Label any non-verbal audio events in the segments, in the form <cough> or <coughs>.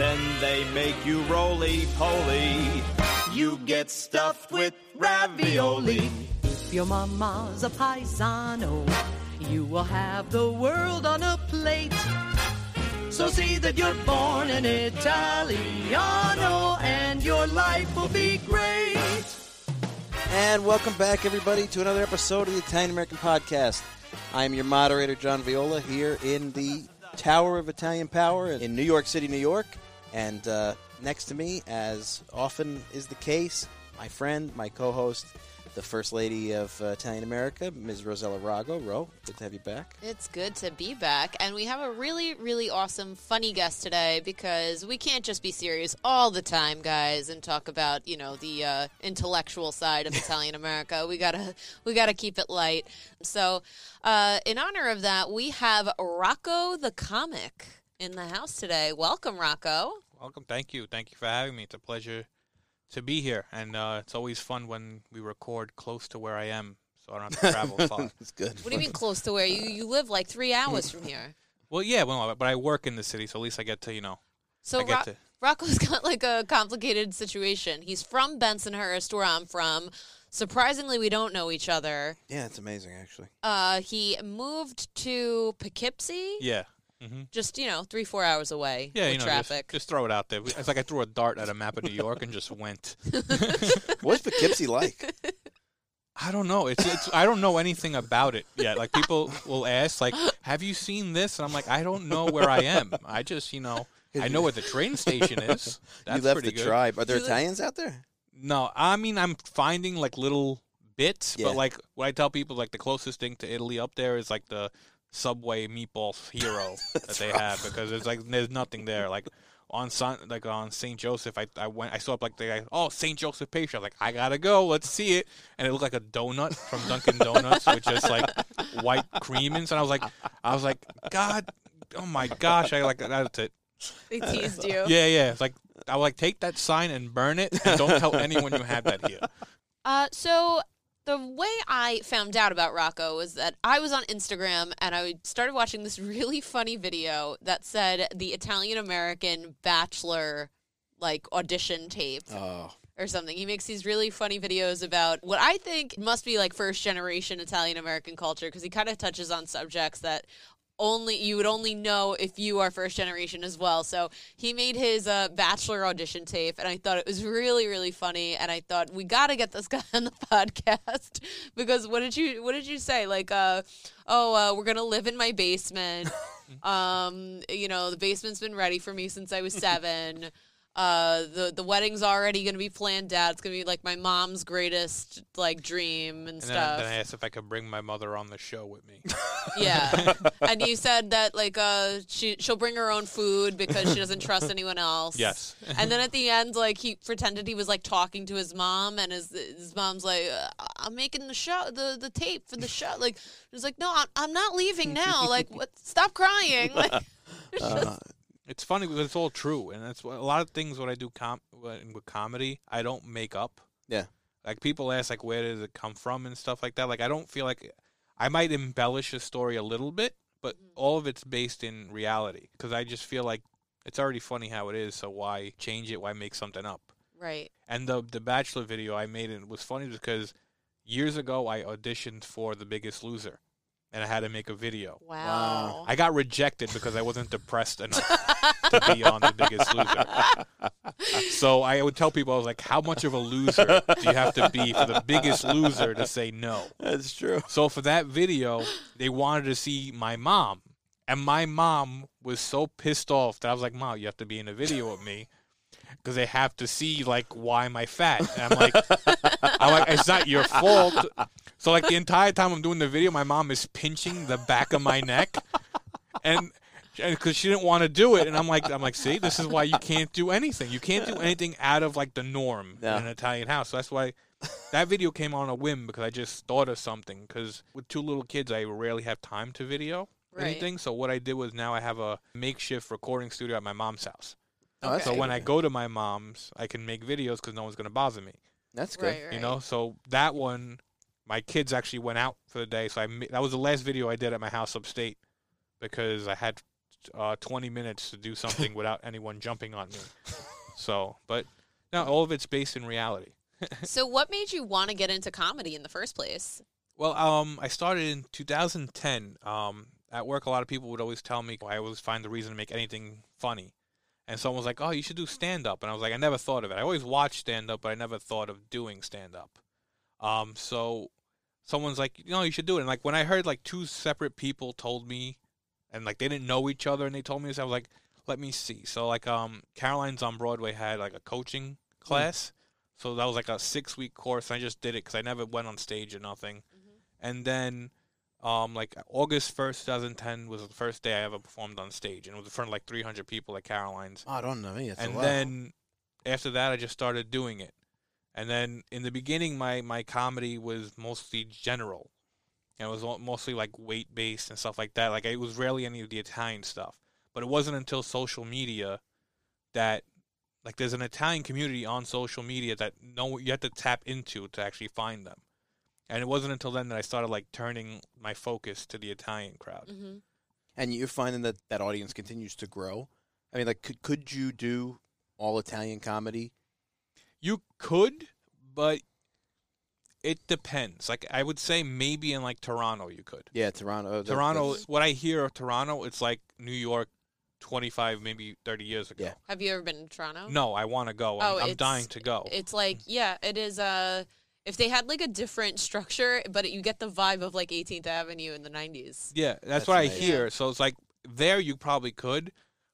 Then they make you roly poly. You get stuffed with ravioli. If your mama's a paisano, you will have the world on a plate. So see that you're born an Italiano and your life will be great. And welcome back, everybody, to another episode of the Italian American Podcast. I am your moderator, John Viola, here in the Tower of Italian Power in New York City, New York. And uh, next to me, as often is the case, my friend, my co host, the First Lady of uh, Italian America, Ms. Rossella Rago. Ro, good to have you back. It's good to be back. And we have a really, really awesome, funny guest today because we can't just be serious all the time, guys, and talk about, you know, the uh, intellectual side of <laughs> Italian America. We gotta we gotta keep it light. So uh, in honor of that, we have Rocco the comic in the house today. Welcome, Rocco. Welcome. Thank you. Thank you for having me. It's a pleasure to be here. And uh, it's always fun when we record close to where I am, so I don't have to travel <laughs> far. It's good. What do you mean close to where you you live like three hours from here? Well, yeah, well, but I work in the city, so at least I get to, you know, So I get Ro- to. Rocco's <laughs> got like a complicated situation. He's from Bensonhurst, where I'm from. Surprisingly, we don't know each other. Yeah, it's amazing, actually. Uh, he moved to Poughkeepsie, Yeah. Hmm just you know, three four hours away Yeah, with you know, traffic. just throw it out there. It's like I threw a dart at a map of New York and just went. <laughs> What's Poughkeepsie like? I don't know. It's, it's I don't know anything about it yet. Like people will ask, like, "Have you seen this?" And I'm like, "I don't know where I am. I just, you know, I know where the train station is. <laughs> That's you left pretty the good. tribe. Are there You li- Italians out there? No, I mean I'm finding like little bits, Yeah. but like what I tell people, like the closest thing to Italy up there is like the Subway meatball hero <laughs> that they have because it's like there's nothing there. Like on Sun, like on Saint Joseph, I I went, I saw up like the guy, oh Saint Joseph pastry. I was like, I gotta go, let's see it, and it looked like a donut from Dunkin' Donuts with just like white cream inside. I was like, I was like, God, oh my gosh, I like that's it. They teased you. Yeah, yeah. It's like I would like take that sign and burn it, and don't tell anyone you have that here. Uh, so the way I found out about Rocco was that I was on Instagram and I started watching this <laughs> really funny video that said the Italian American Bachelor like audition tape. Oh, or something. He makes these really funny videos about what I think must be like first generation Italian American culture because he kind of touches on subjects that only you would only know if you are first generation as well. So he made his uh, bachelor audition tape, and I thought it was really really funny. And I thought we got to get this <laughs> guy on the podcast because what did you what did you say like uh oh uh, we're gonna live in my basement. <laughs> um, you know the basement's been ready for me since I was seven <laughs> uh the the wedding's already gonna be planned out. It's gonna be like my mom's greatest like dream and, And stuff then I asked if I could bring my mother on the show with me. <laughs> yeah. <laughs> And you said that like uh she she'll bring her own food because she doesn't trust <laughs> anyone else. Yes. and then at the end like he pretended he was like talking to his mom and his his mom's like uh, i'm making the show the the tape for the show. Like he's like no i'm, I'm not leaving now. Like what stop crying. Like uh, It's funny because it's all true, and that's what, a lot of things. What I do com- with comedy, I don't make up. Yeah. Like people ask, like, where does it come from and stuff like that. Like I don't feel like I might embellish a story a little bit, but mm-hmm. all of it's based in reality because I just feel like it's already funny how it is. So why change it? Why make something up? right And the the Bachelor video I made it was funny because years ago I auditioned for The Biggest Loser, and I had to make a video. Wow. I got rejected because I wasn't depressed enough to be on The Biggest Loser. So I would tell people, I was like, how much of a loser do you have to be for The Biggest Loser to say no? That's true. So for that video, they wanted to see my mom. And my mom was so pissed off that I was like, Mom, you have to be in a video with me. Because they have to see like why am I fat? And I'm like I'm like, it's not your fault. So like the entire time I'm doing the video, my mom is pinching the back of my neck. And because she didn't want to do it, and I'm like, I'm like, see, this is why you can't do anything. You can't do anything out of like the norm Yeah. in an Italian house. So that's why that video came on a whim because I just thought of something. Because with two little kids, I rarely have time to video Right. anything. So what I did was now I have a makeshift recording studio at my mom's house. Oh, that's So when. I go to my mom's, I can make videos because no one's gonna bother me. That's good. Right, right. You know, so that one, my kids actually went out for the day. So I ma- that was the last video I did at my house upstate because I had uh, 20 minutes to do something <laughs> without anyone jumping on me. <laughs> So, but no, all of it's based in reality. <laughs> So, what made you want to get into comedy in the first place? Well, um, I started in 2010. Um, at work, a lot of people would always tell me I always find the reason to make anything funny. And someone was like, "Oh, you should do stand up," and I was like, "I never thought of it. I always watched stand up, but I never thought of doing stand up." Um, so someone's like, "You know, you should do it." And like when I heard like two separate people told me, and like they didn't know each other, and they told me this, I was like, "Let me see." So like, um, Caroline's on Broadway had like a coaching class, so that was like a six week course. And I just did it because I never went on stage or nothing. And then, um, like August first, 2010 was the first day I ever performed on stage, and it was in front of like 300 people at Caroline's Oh, I don't know. That's and then after that, I just started doing it. And then in the beginning, my my comedy was mostly general, and it was all- mostly like weight based and stuff like that. Like it was rarely any of the Italian stuff. But it wasn't until social media that like there's an Italian community on social media that no you have to tap into to actually find them. And it wasn't until then that I started like turning my focus to the Italian crowd. Mm-hmm. and you're finding that that audience continues to grow. I mean, like, could could you do all Italian comedy? You could, but it depends. Like I would say maybe in like Toronto you could. Yeah, Toronto. Toronto that's- what I hear of Toronto, it's like New York 25 maybe 30 years ago. Yeah. Have you ever been to Toronto? No, I want to go. Oh, I'm, I'm dying to go. It's like, yeah, it is. Uh, if they had like a different structure, but you get the vibe of like 18th Avenue in the 90s. yeah, that's, That's what I hear. So it's like there you probably could,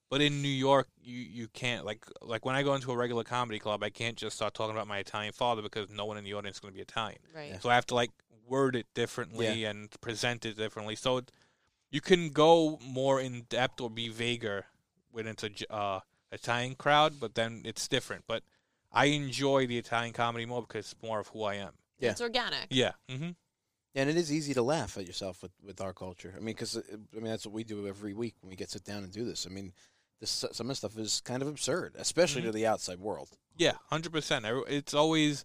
but in New York you you can't. Like like when I go into a regular comedy club, I can't just start talking about my Italian father because no one in the audience is going to be Italian. Right. So I have to like word it differently and present it differently. So it, you can go more in depth or be vaguer when it's a uh, Italian crowd, but then it's different. But I enjoy the Italian comedy more because it's more of who I am. Yeah. It's organic. Yeah. hmm and it is easy to laugh at yourself with, with our culture. I mean, because I mean that's what we do every week when we get sit down and do this. I mean, this some of the stuff is kind of absurd, especially Mm-hmm. to the outside world. Yeah, hundred percent. It's always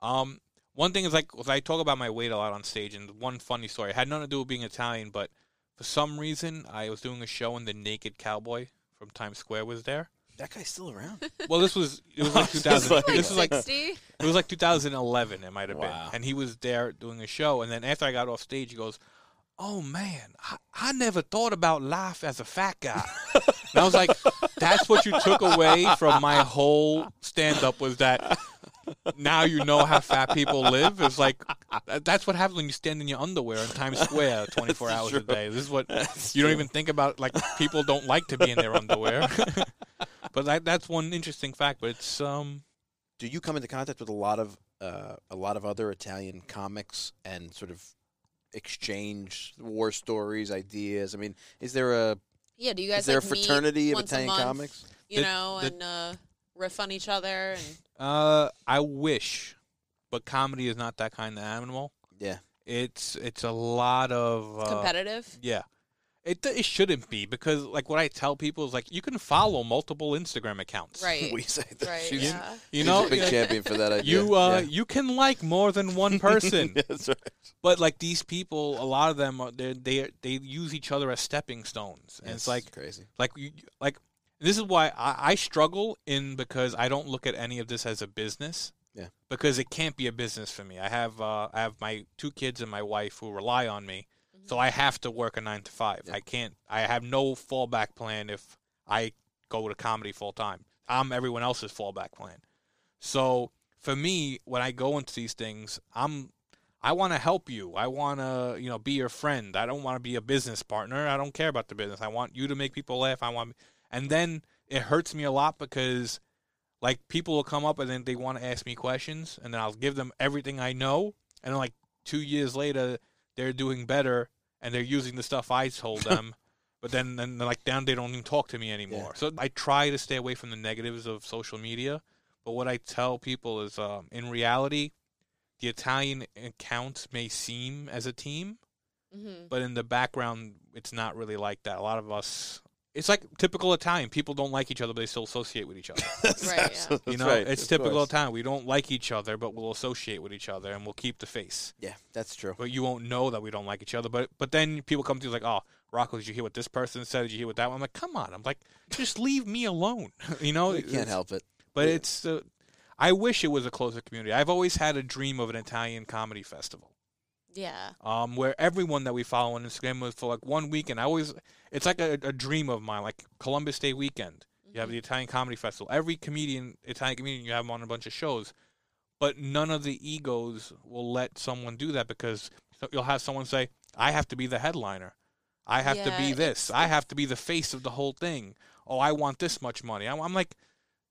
um, one thing is like 'cause I talk about my weight a lot on stage, and one funny story it had nothing to do with being Italian, but for some reason I was doing a show and the Naked Cowboy from Times Square was there. That guy's still around. <laughs> Well, this was it was like <laughs> It's 2000. like- this was like 60? It was like 2011. It might have Wow. been, and he was there doing a show. And then after I got off stage, he goes, "Oh man, I, I never thought about life as a fat guy." and I was like, "That's what you took away from my whole stand-up was that now you know how fat people live." It's like that's what happens when you stand in your underwear in Times Square <laughs> 24 hours a day. This is what you don't even think about. Like people don't like to be in their underwear. <laughs> but that, that's one interesting fact. But it's um. do you come into contact with a lot of uh, a lot of other Italian comics and sort of exchange war stories, ideas? I mean, is there a Yeah, do you guys is there like, a fraternity meet of Italian comics? You The- know, the- and uh, riff on each other. and Uh, I wish, but comedy is not that kind of animal. Yeah, It's it's a lot of uh, competitive. Yeah, it it shouldn't be because like what I tell people is like you can follow multiple Instagram accounts. Right. <laughs> we say that. Right. She's, yeah. You she's know, a big champion for that idea. you uh Yeah. you can like more than one <laughs> person, <laughs> That's right. but like these people, a lot of them are they they they use each other as stepping stones, and Yes, it's like crazy. like you like this is why I, I struggle in because I don't look at any of this as a business. Yeah. Because it can't be a business for me. I have uh, I have my two kids and my wife who rely on me, so I have to work a nine to five. Yeah. I can't. I have no fallback plan if I go to comedy full time. I'm everyone else's fallback plan. So for me, when I go into these things, I'm I want to help you. I want to, you know, be your friend. I don't want to be a business partner. I don't care about the business. I want you to make people laugh. I want, and then it hurts me a lot because, like, people will come up and then they want to ask me questions, and then I'll give them everything I know, and then like two years later, they're doing better and they're using the stuff I told <laughs> them. But then, then like then they don't even talk to me anymore. So I try to stay away from the negatives of social media. But what I tell people is, um, in reality, the Italian accounts may seem as a team, hmm but in the background, it's not really like that. A lot of us, it's like typical Italian. People don't like each other, but they still associate with each other. <laughs> Right, yeah. You know, right, it's typical course. Italian. We don't like each other, but we'll associate with each other and we'll keep the face. Yeah, that's true. But you won't know that we don't like each other. But but then people come to you like, oh, Rocco, did you hear what this person said? Did you hear what that one? I'm like, come on. I'm like, just leave me alone. <laughs> you know, You can't help it. But Yeah. it's. Uh, I wish it was a closer community. I've always had a dream of an Italian comedy festival Yeah. um, where everyone that we follow on Instagram was for like one weekend. I always, it's like a, a dream of mine, like Columbus Day weekend. You have the Italian Comedy Festival. Every comedian, Italian comedian, you have them on a bunch of shows, but none of the egos will let someone do that because you'll have someone say, "I have to be the headliner. I have to be this. I have to be the face of the whole thing. Oh, I want this much money." I'm, I'm like,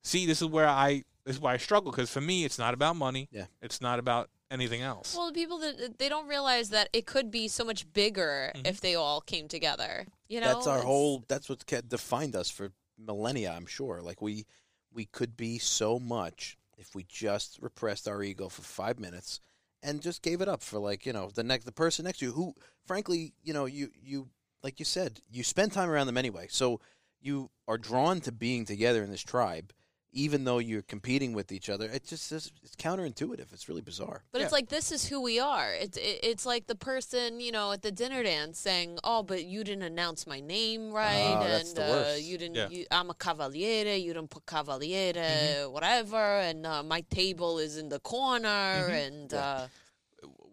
see, this is where I this is why I struggle because for me, it's not about money. Yeah. it's not about anything else. Well, the people that they don't realize that it could be so much bigger Mhm. if they all came together. You know, that's our It's- whole. That's what ca- defined us for millennia. I'm sure. Like we, we could be so much if we just repressed our ego for five minutes and just gave it up for like you know the next the person next to you who, frankly, you know you you like you said you spend time around them anyway, so you are drawn to being together in this tribe. Even though you're competing with each other, it just is, it's counterintuitive. It's really bizarre. But it's like this is who we are. It's it, it's like the person you know at the dinner dance saying, "Oh, but you didn't announce my name right, Ah, that's and the uh, worst. you didn't. Yeah. You, I'm a cavaliere. You didn't put cavaliere, Mm-hmm. whatever, and uh, my table is in the corner, Mm-hmm. and uh,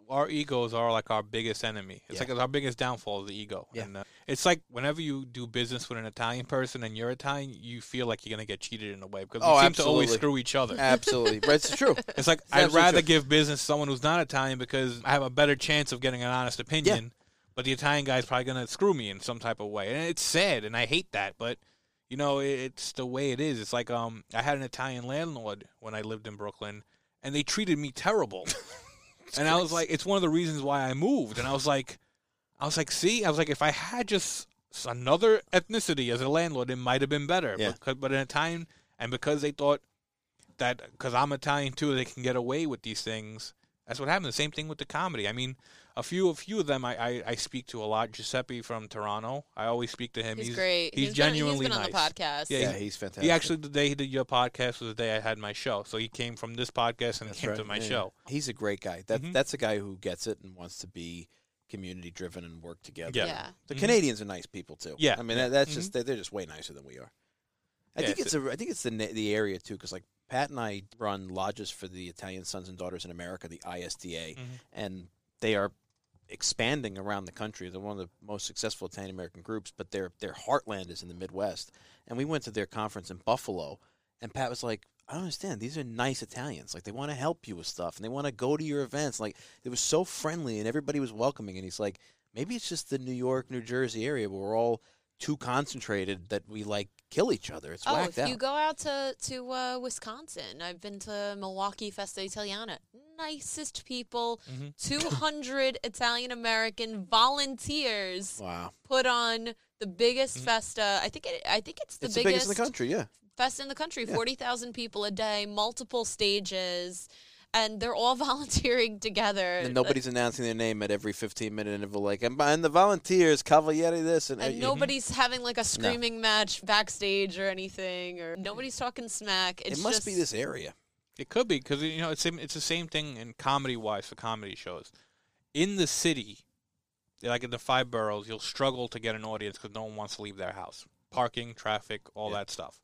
our egos are like our biggest enemy. It's Yeah. like our biggest downfall is the ego. Yeah. And uh, it's like whenever you do business with an Italian person and you're Italian, you feel like you're gonna get cheated in a way because we Oh, seem to always screw each other. Absolutely, but it's true. <laughs> It's like It's I'd rather true. give business to someone who's not Italian because I have a better chance of getting an honest opinion. Yeah. But the Italian guy's probably gonna screw me in some type of way, and it's sad, and I hate that. But you know, it's the way it is. It's like um, I had an Italian landlord when I lived in Brooklyn, and they treated me terrible. <laughs> and I was like, it's one of the reasons why I moved. And I was like, I was like, see, I was like, if I had just another ethnicity as a landlord, it might have been better. Yeah. But, but in time, and because they thought that because I'm Italian too, they can get away with these things. That's what happened. The same thing with the comedy. I mean, a few, a few of them I, I, I speak to a lot. Giuseppe from Toronto, I always speak to him. he's, great. He's, been- genuinely he's been nice. on the podcast. Yeah, Yeah, he's- he's fantastic. He actually the day he did your podcast was the day I had my show. So he came from this podcast and That's came right. to my Yeah, yeah. show. He's a great guy. That Mhm. that's a guy who gets it and wants to be community driven and work together. Yeah. Yeah. The Mhm. Canadians are nice people too. Yeah. I mean that, that's Mhm. just they're, they're just way nicer than we are. I Yeah, think it's it's a I think it's the the area too because like Pat and I run lodges for the Italian Sons and Daughters in America, the ISDA, Mhm. and they are expanding around the country. They're one of the most successful Italian American groups, but their their heartland is in the Midwest. And we went to their conference in Buffalo, and Pat was like, "I don't understand. These are nice Italians. Like they want to help you with stuff, and they want to go to your events. Like it was so friendly, and everybody was welcoming." And he's like, "Maybe it's just the New York, New Jersey area where we're all too concentrated that we like kill each other. It's Oh, whacked if out." you go out to to uh, Wisconsin, I've been to Milwaukee Festa Italiana. Nicest people, Mhm. <laughs> two hundred Italian American volunteers wow, put on the biggest Mhm. festa. I think it. I think it's the it's the biggest, biggest in the country. Yeah, festa in the country. Yeah. Forty thousand people a day, multiple stages, and they're all <laughs> volunteering together. and nobody's announcing their name at every 15 minute interval. Like, and, and the volunteers, Cavalieri, this and, and uh, nobody's having like a screaming match backstage or anything, or nobody's talking smack. It's it must just, be this area. It could be because you know it's it's the same thing in comedy wise for comedy shows. In the city, like in the five boroughs, you'll struggle to get an audience because no one wants to leave their house. Parking, traffic, all Yeah. that stuff.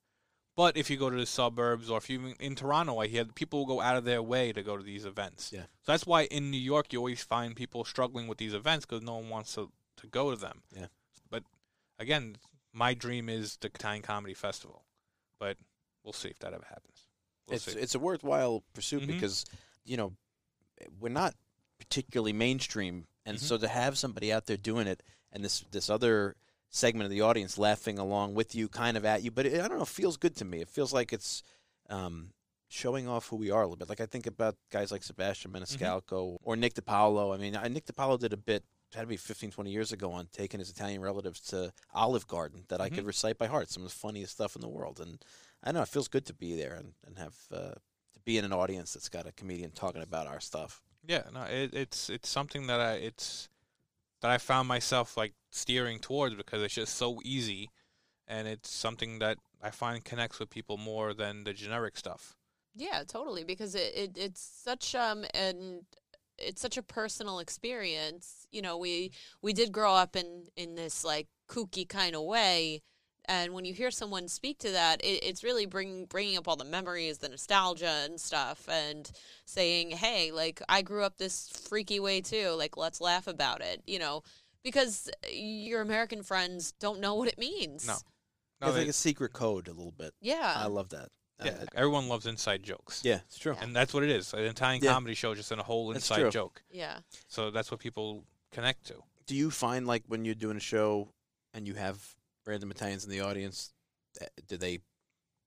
But if you go to the suburbs or if you in Toronto, I hear people will go out of their way to go to these events. Yeah. So that's why in New York you always find people struggling with these events because no one wants to, to go to them. Yeah. But again, my dream is the Italian Comedy Festival, but we'll see if that ever happens. We'll it's see. it's a worthwhile pursuit Mhm. because you know we're not particularly mainstream, and Mhm. so to have somebody out there doing it, and this this other segment of the audience laughing along with you, kind of at you, but it, I don't know, it feels good to me. It feels like it's um, showing off who we are a little bit. Like I think about guys like Sebastian Maniscalco or Nick DiPaolo. I mean, I, Nick DiPaolo did a bit. it Had to be 15, 20 years ago on taking his Italian relatives to Olive Garden that I could Mhm. recite by heart. Some of the funniest stuff in the world, and I don't know it feels good to be there and, and have uh, to be in an audience that's got a comedian talking about our stuff. Yeah, no, it, it's it's something that I it's that I found myself like steering towards because it's just so easy, and it's something that I find connects with people more than the generic stuff. Yeah, totally. Because it, it it's such um and it's such a personal experience. You know, we we did grow up in in this like kooky kind of way, and when you hear someone speak to that, it, it's really bringing bringing up all the memories, the nostalgia and stuff, and saying, "Hey, like I grew up this freaky way too. Like let's laugh about it." You know. Because your American friends don't know what it means. No. No, it's they- like a secret code a little bit. Yeah. I love that. yeah, Uh, everyone loves inside jokes. yeah, it's true. And that's what it is. An Italian Yeah. comedy show just in a whole inside joke. yeah. So that's what people connect to. Do you find like when you're doing a show and you have random Italians in the audience, uh, do they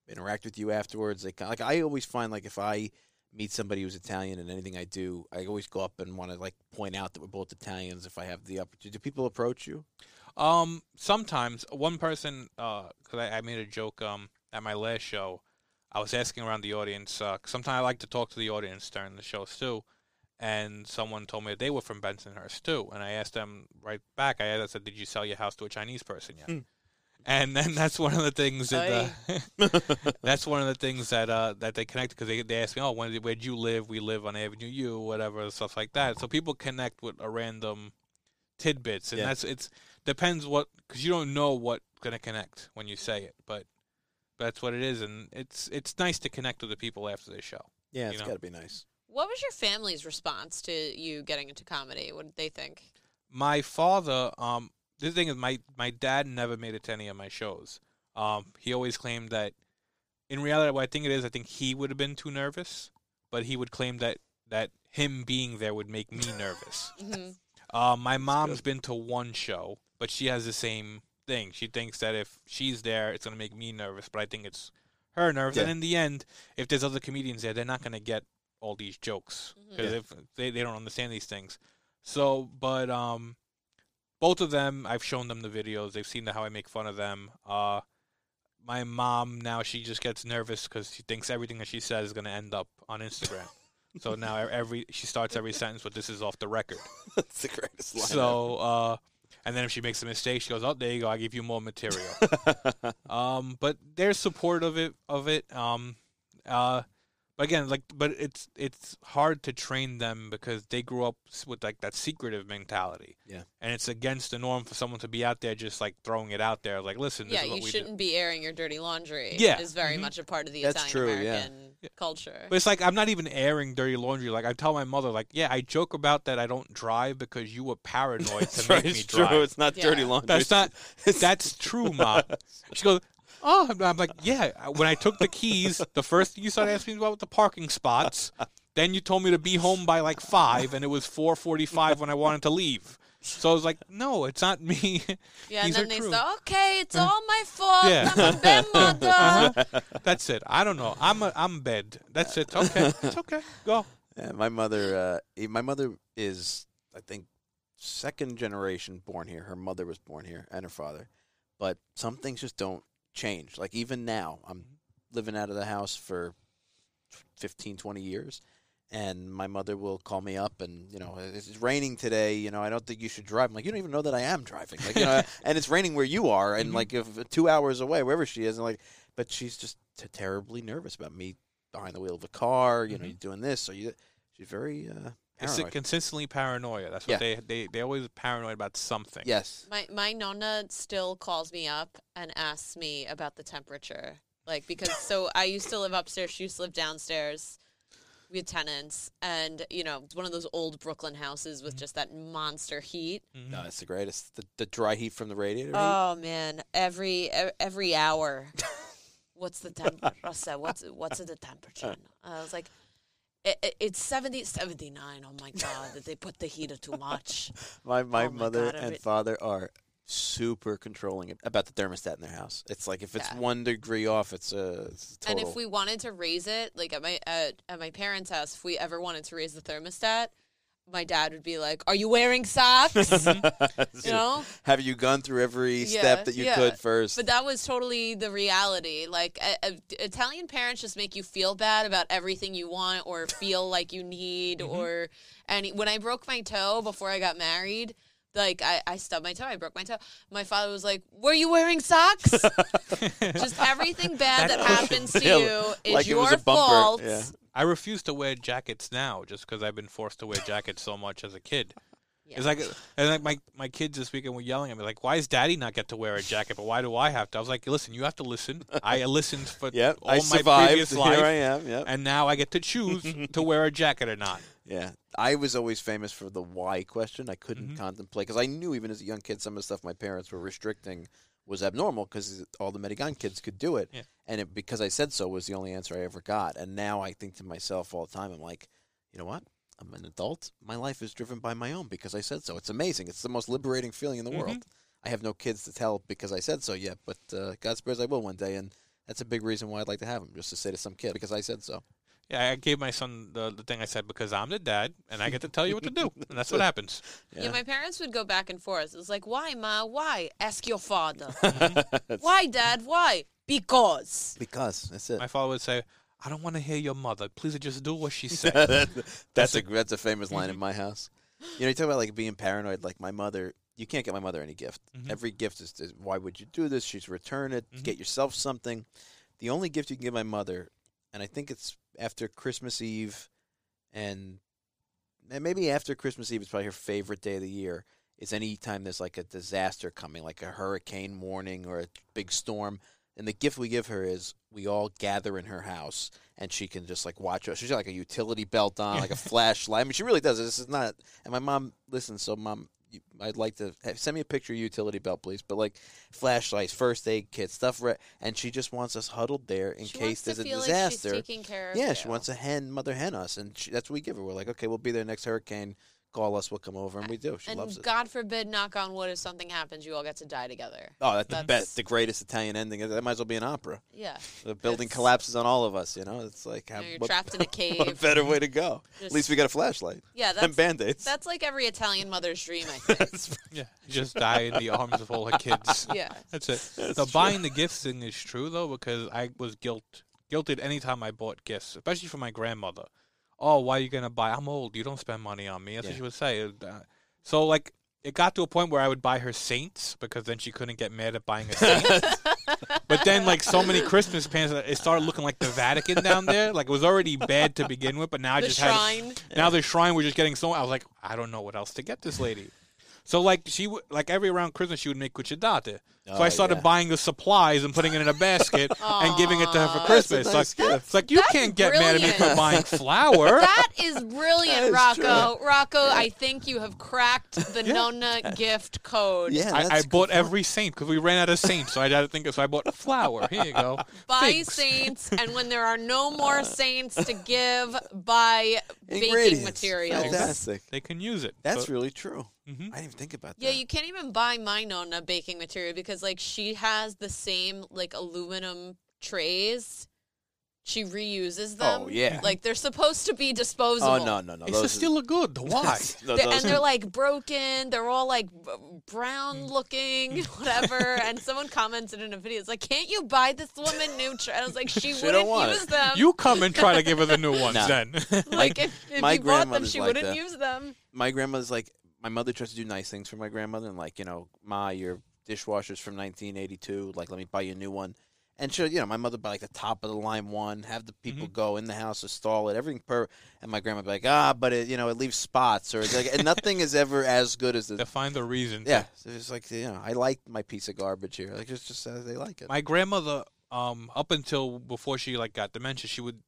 interact with you afterwards? They kind like I always find like if I meet somebody who's Italian and anything I do, I always go up and want to like point out that we're both Italians if I have the opportunity. Do people approach you? Um, sometimes one person, uh, cause I, I made a joke um at my last show, I was asking around the audience. Uh, sometimes I like to talk to the audience during the shows too, and someone told me that they were from Bensonhurst too, and I asked them right back. I asked, I said, "Did you sell your house to a Chinese person yet?" Hmm. And then <laughs> that's one of the things that uh, <laughs> that's one of the things that uh, that they connect because they they ask me, "Oh, when did, where do you live? We live on Avenue U, whatever stuff like that." So people connect with a random tidbits, and Yeah. that's it's depends what because you don't know what's gonna connect when you say it, but that's what it is, and it's it's nice to connect with the people after the show. Yeah, You it's know. got to be nice. What was your family's response to you getting into comedy? What did they think? my father um the thing is my my dad never made it to any of my shows. Um he always claimed that in reality what i think it is i think he would have been too nervous but he would claim that that him being there would make me nervous. <laughs> Hmm um my mom's been to one show but she has the same thing. She thinks that if she's there it's going to make me nervous but i think it's her nerves. And in the end if there's other comedians there they're not going to get all these jokes because Yeah. if they, they don't understand these things. So, but um, both of them, I've shown them the videos. They've seen the, how I make fun of them. Uh, my mom now she just gets nervous because she thinks everything that she says is going to end up on Instagram. <laughs> so now every she starts every sentence with "This is off the record." <laughs> That's the greatest line. So, uh, and then if she makes a mistake, she goes, "Oh, there you go. I give you more material." <laughs> um, but they're supportive of it. Of it. Um, uh, but again, like, but it's it's hard to train them because they grew up with like that secretive mentality. Yeah. and it's against the norm for someone to be out there just like throwing it out there. Like, listen, this Yeah, is what you we shouldn't be airing your dirty laundry. Yeah. is very Mhm. much a part of the That's true, Italian yeah. American culture. But it's like I'm not even airing dirty laundry. Like I tell my mother, like, yeah, I joke about that I don't drive because you were paranoid to <laughs> make right. me It's drive. true. It's not Yeah. dirty laundry. That's not. <laughs> That's true, mom. <laughs> She goes, oh, I'm- I'm like, yeah. When I took the keys, the first thing you started asking me about was the parking spots. Then you told me to be home by like five, and it was four forty-five when I wanted to leave. So I was like, no, it's not me. <laughs> yeah, and then they true. say, "Okay, it's all my fault. Yeah. I'm a bad <laughs> mother." <laughs> That's it. I don't know. I'm a, I'm bed. That's it. Okay, it's okay. Go. Yeah, my mother. Uh, my mother is, I think, second generation born here. Her mother was born here, and her father. But some things just don't change. Like even now, I'm living out of the house for 15, 20 years, and my mother will call me up, and you know, it's raining today. You know, I don't think you should drive. I'm like, you don't even know that I am driving. Like, you know, <laughs> and it's raining where you are, and Mhm. like if two hours away, wherever she is, and like, but she's just t- terribly nervous about me behind the wheel of a car. You know, Mhm. you're doing this, so you. She's very uh, It's paranoid. consistently paranoia. That's what they they they always paranoid about something. Yes. my my nonna still calls me up and asks me about the temperature Like because so I used to live upstairs, she used to live downstairs. We had tenants, and you know, it's one of those old Brooklyn houses with mm-hmm. just that monster heat. Mm-hmm. No, it's the greatest. The, the dry heat from the radiator. heat. Oh man, every e- every hour. <laughs> what's the temperature? What's what's the temperature? <laughs> I was like, it, it, it's 70, 79. Oh my god, did they put the heater too much? <laughs> my my oh my mother God, and father are super controlling about the thermostat in their house. It's like if it's Yeah. one degree off, it's a, it's a And if we wanted to raise it, like at my at, at my parents' house, if we ever wanted to raise the thermostat, my dad would be like, "Are you wearing socks?" <laughs> you <laughs> know. have you gone through every Yeah, step that you yeah. could first? But that was totally the reality. Like Italian parents just make you feel bad about everything you want or feel like you need. <laughs> Mm-hmm. Or any. when I broke my toe before I got married, like I, I stubbed my toe, I broke my toe. My father was like, "Were you wearing socks?" <laughs> just everything bad that happens to you is like your was fault. yeah. I refuse to wear jackets now just because I've been forced to wear jackets so much as a kid. Yeah. It's like, and like my my kids this weekend were yelling at me like, "Why does Daddy not get to wear a jacket, but why do I have to?" I was like, "Listen, you have to listen. <laughs> I listened for Yep, all I my survived. previous <laughs> Here life, I am. Yep. and now I get to choose <laughs> to wear a jacket or not." Yeah, I was always famous for the why question. I couldn't Mhm. contemplate because I knew even as a young kid some of the stuff my parents were restricting was abnormal because all the Medigan kids could do it, Yeah. and it, because I said so was the only answer I ever got. And now I think to myself all the time, I'm like, you know what? I'm an adult. My life is driven by my own because I said so. It's amazing. It's the most liberating feeling in the Mhm. world. I have no kids to tell because I said so yet, but uh, God spares I will one day, and that's a big reason why I'd like to have them, just to say to some kid because I said so. Yeah, I gave my son the, the thing I said because I'm the dad and I get to tell you what to do, and that's what <laughs> happens. Yeah, my parents would go back and forth. It was like, "Why, ma? Why? Ask your father." <laughs> Why, Dad? Why? Because. because that's it. My father would say, "I don't want to hear your mother. Please just do what she <laughs> said." that's a that's a famous line in my <laughs> house. You know, you talk about like being paranoid. Like my mother, you can't get my mother any gift. Mhm. Every gift is, is why would you do this? She's return it. Mhm. Get yourself something. The only gift you can give my mother, and I think it's after Christmas Eve, and, and maybe after Christmas Eve, it's probably her favorite day of the year. Is any time there's like a disaster coming, like a hurricane warning or a big storm, and the gift we give her is we all gather in her house and she can just like watch us. She's got like a utility belt on, like a <laughs> flashlight. I mean, she really does. This is not. And my mom listens, so mom, you- I'd like to have, send me a picture of your utility belt, please. But like flashlights, first aid kit, stuff. Re- and she just wants us huddled there in she case wants there's to a disaster. Like she's taking care of yeah, you. she wants a hen, mother hen us, and she, that's what we give her. We're like, okay, we'll be there next hurricane. Call us, we'll come over, and we do. She and loves it. God forbid, knock on wood, if something happens, you all get to die together. Oh, that's the best, the greatest Italian ending. That might as well be an opera. Yeah. The building It's- collapses on all of us. You know, it's like you know, you're what, trapped in a cave. <laughs> what cave. better way to go? At least we got a flashlight <laughs> Yeah, and band aids. that's like every Italian mother's dream, I <laughs> think. yeah, just die in the arms of all her kids. yeah. That's it. the buying the gifts thing is true though because I was guilt guilted anytime I bought gifts, especially for my grandmother. Oh, why are you gonna buy? I'm old. You don't spend money on me. That's what she would say. Uh, so like. It got to a point where I would buy her saints because then she couldn't get mad at buying a saint. <laughs> but then, like so many Christmas pants, it started looking like the Vatican down there. Like it was already bad to begin with, but now I The just shrine. had now the shrine was just getting so. I was like, I don't know what else to get this lady. So like she would like every around Christmas she would make cucciadate. So Oh, I started yeah. buying the supplies and putting it in a basket <laughs> and giving it to her for Christmas. That's a nice like, gift. it's like you That's can't get mad at me for buying flour. <laughs> That is brilliant, That is Rocco. Rocco, I think you have cracked the Nona gift code. yeah, I, I bought good. every saint because we ran out of saints, so I had to think. So I bought flour. Here you go. Buy Figs. saints, and when there are no <laughs> more saints to give, buy baking Ingredients. materials. Fantastic. They can use it. That's So- really true. Mhm. I didn't even think about that. Yeah, you can't even buy my Nona baking material because like she has the same like aluminum trays. She reuses them. Oh, yeah. Like they're supposed to be disposable. Oh no, no, no. It's those just still a good. Why? no, They- those- and they're like broken. They're all like brown Mm. looking, <laughs> whatever. and someone commented in a video, "It's like, can't you buy this woman new?" Tra-? I was like, she, <laughs> She wouldn't use it. them. you come and try to give her the new <laughs> ones No. then. like if, if my you bought them, she like wouldn't that. use them. my grandmother's like my mother tries to do nice things for my grandmother and like you know ma your dishwasher's from 1982 like let me buy you a new one and she'll you know my mother buy like the top of the line one have the people go in the house install it everything per and my grandma be like ah but it you know it leaves spots or it's like and nothing is ever as good as the to find the reason. yeah so it's like you know I like my piece of garbage here like it's just as they like it My grandmother um, up until before she like got dementia, she would